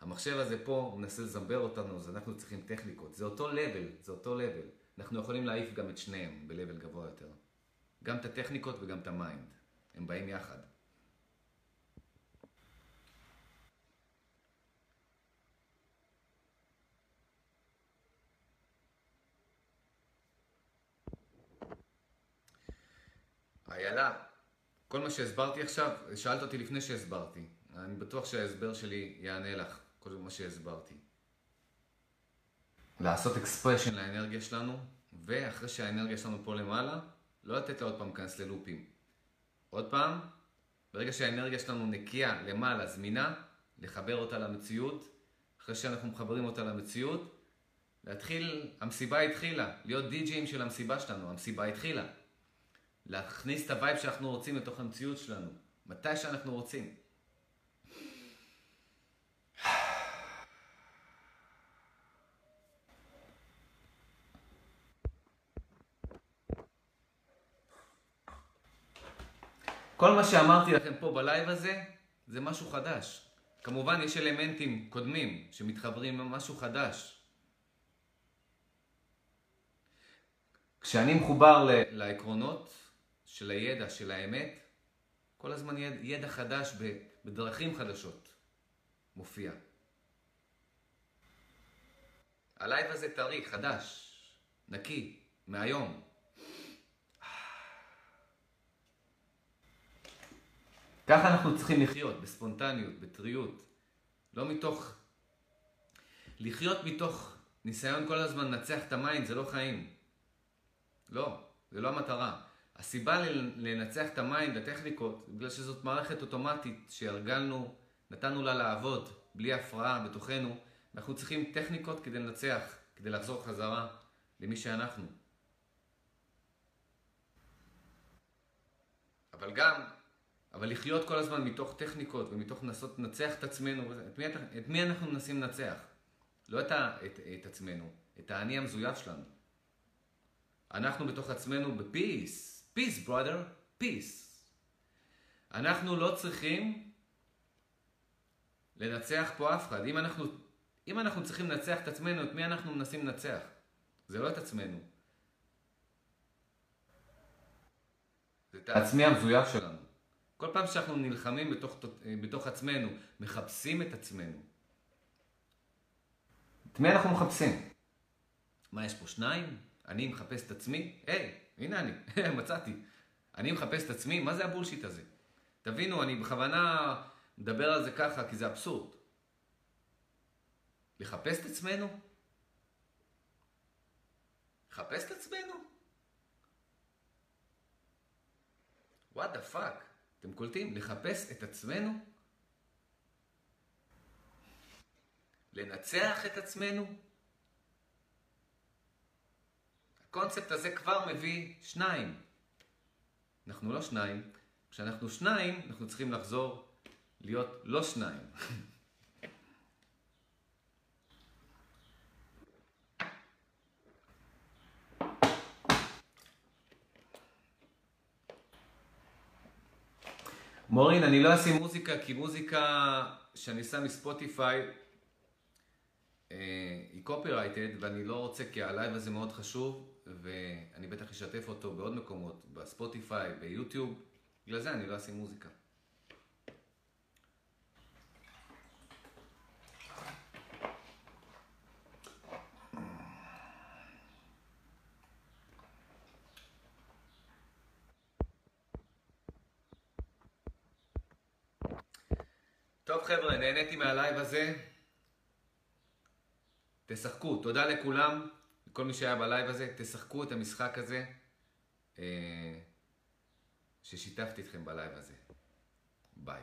המחשב הזה פה, הוא מנסה לזמבר אותנו, אז אנחנו צריכים טכניקות. זה אותו level, זה אותו level. אנחנו יכולים להעיף גם את שניהם ב-level גבוה יותר. גם את הטכניקות וגם את ה mind. הם באים יחד. איילה, כל מה שהסברתי עכשיו, שאלת אותי לפני שהסברתי. אני בטוח שההסבר שלי יענה לך, כל מה שהסברתי. לעשות אקספרשן לאנרגיה שלנו, ואחרי שהאנרגיה שלנו פה למעלה, לא לתת לה עוד פעם להיכנס ללופים. עוד פעם, ברגע שהאנרגיה שלנו נקייה, למעלה, זמינה, לחבר אותה למציאות. אחרי שאנחנו מחברים אותה למציאות, להתחיל, המסיבה התחילה, להיות די-ג'ים של המסיבה שלנו, המסיבה התחילה. להכניס את הווייב שאנחנו רוצים לתוך המציאות שלנו, מתי שאנחנו רוצים. כל מה שאמרתי לכם פה בלייב הזה, זה משהו חדש. כמובן יש אלמנטים קודמים שמתחברים עם משהו חדש. כשאני מחובר לעקרונות, של הידע, של האמת, כל הזמן ידע, ידע חדש בדרכים חדשות מופיע. הלייב הזה טרי, חדש, נקי, מהיום. ככה אנחנו צריכים לחיות, בספונטניות, בטריות. לא מתוך... לחיות מתוך ניסיון כל הזמן לנצח את ה mind זה לא חיים. לא, זה לא המטרה. הסיבה לנצח את ה mind, הטכניקות, בגלל שזאת מערכת אוטומטית שהרגלנו, נתנו לה לעבוד בלי הפרעה בתוכנו, ואנחנו צריכים טכניקות כדי לנצח, כדי לחזור חזרה למי שאנחנו. אבל גם, אבל לחיות כל הזמן מתוך טכניקות ומתוך לנסות לנצח את עצמנו, את מי, את מי אנחנו מנסים לנצח? לא את, את, את עצמנו, את האני המזויף שלנו. אנחנו בתוך עצמנו בפיס, peace, brother, peace. אנחנו לא צריכים לנצח פה אף אחד. אם אנחנו, אם אנחנו צריכים לנצח את עצמנו, את מי אנחנו מנסים לנצח? זה לא את עצמנו. זה את העצמי המזויף שלנו. כל פעם שאנחנו נלחמים בתוך, בתוך עצמנו, מחפשים את עצמנו. את מי אנחנו מחפשים? מה, יש פה שניים? אני מחפש את עצמי? היי, הנה אני, (laughs) מצאתי. אני מחפש את עצמי? מה זה הבולשיט הזה? תבינו, אני בכוונה מדבר על זה ככה, כי זה אבסורד. לחפש את עצמנו? לחפש את עצמנו? what the fuck? אתם קולטים? לחפש את עצמנו? לנצח את עצמנו? הקונספט הזה כבר מביא שניים. אנחנו לא שניים. כשאנחנו שניים, אנחנו צריכים לחזור להיות לא שניים. מורין, אני לא אשים מוזיקה, כי מוזיקה שאני שם מספוטיפיי אה, היא copyrighted, ואני לא רוצה, כי הלייב הזה מאוד חשוב, ואני בטח אשתף אותו בעוד מקומות, בספוטיפיי, ביוטיוב, בגלל זה אני לא אשים מוזיקה. טוב חבר'ה, נהניתי מהלייב הזה. תשחקו, תודה לכולם, לכל מי שהיה בלייב הזה, תשחקו את המשחק הזה אה, ששיתפתי אתכם בלייב הזה. ביי.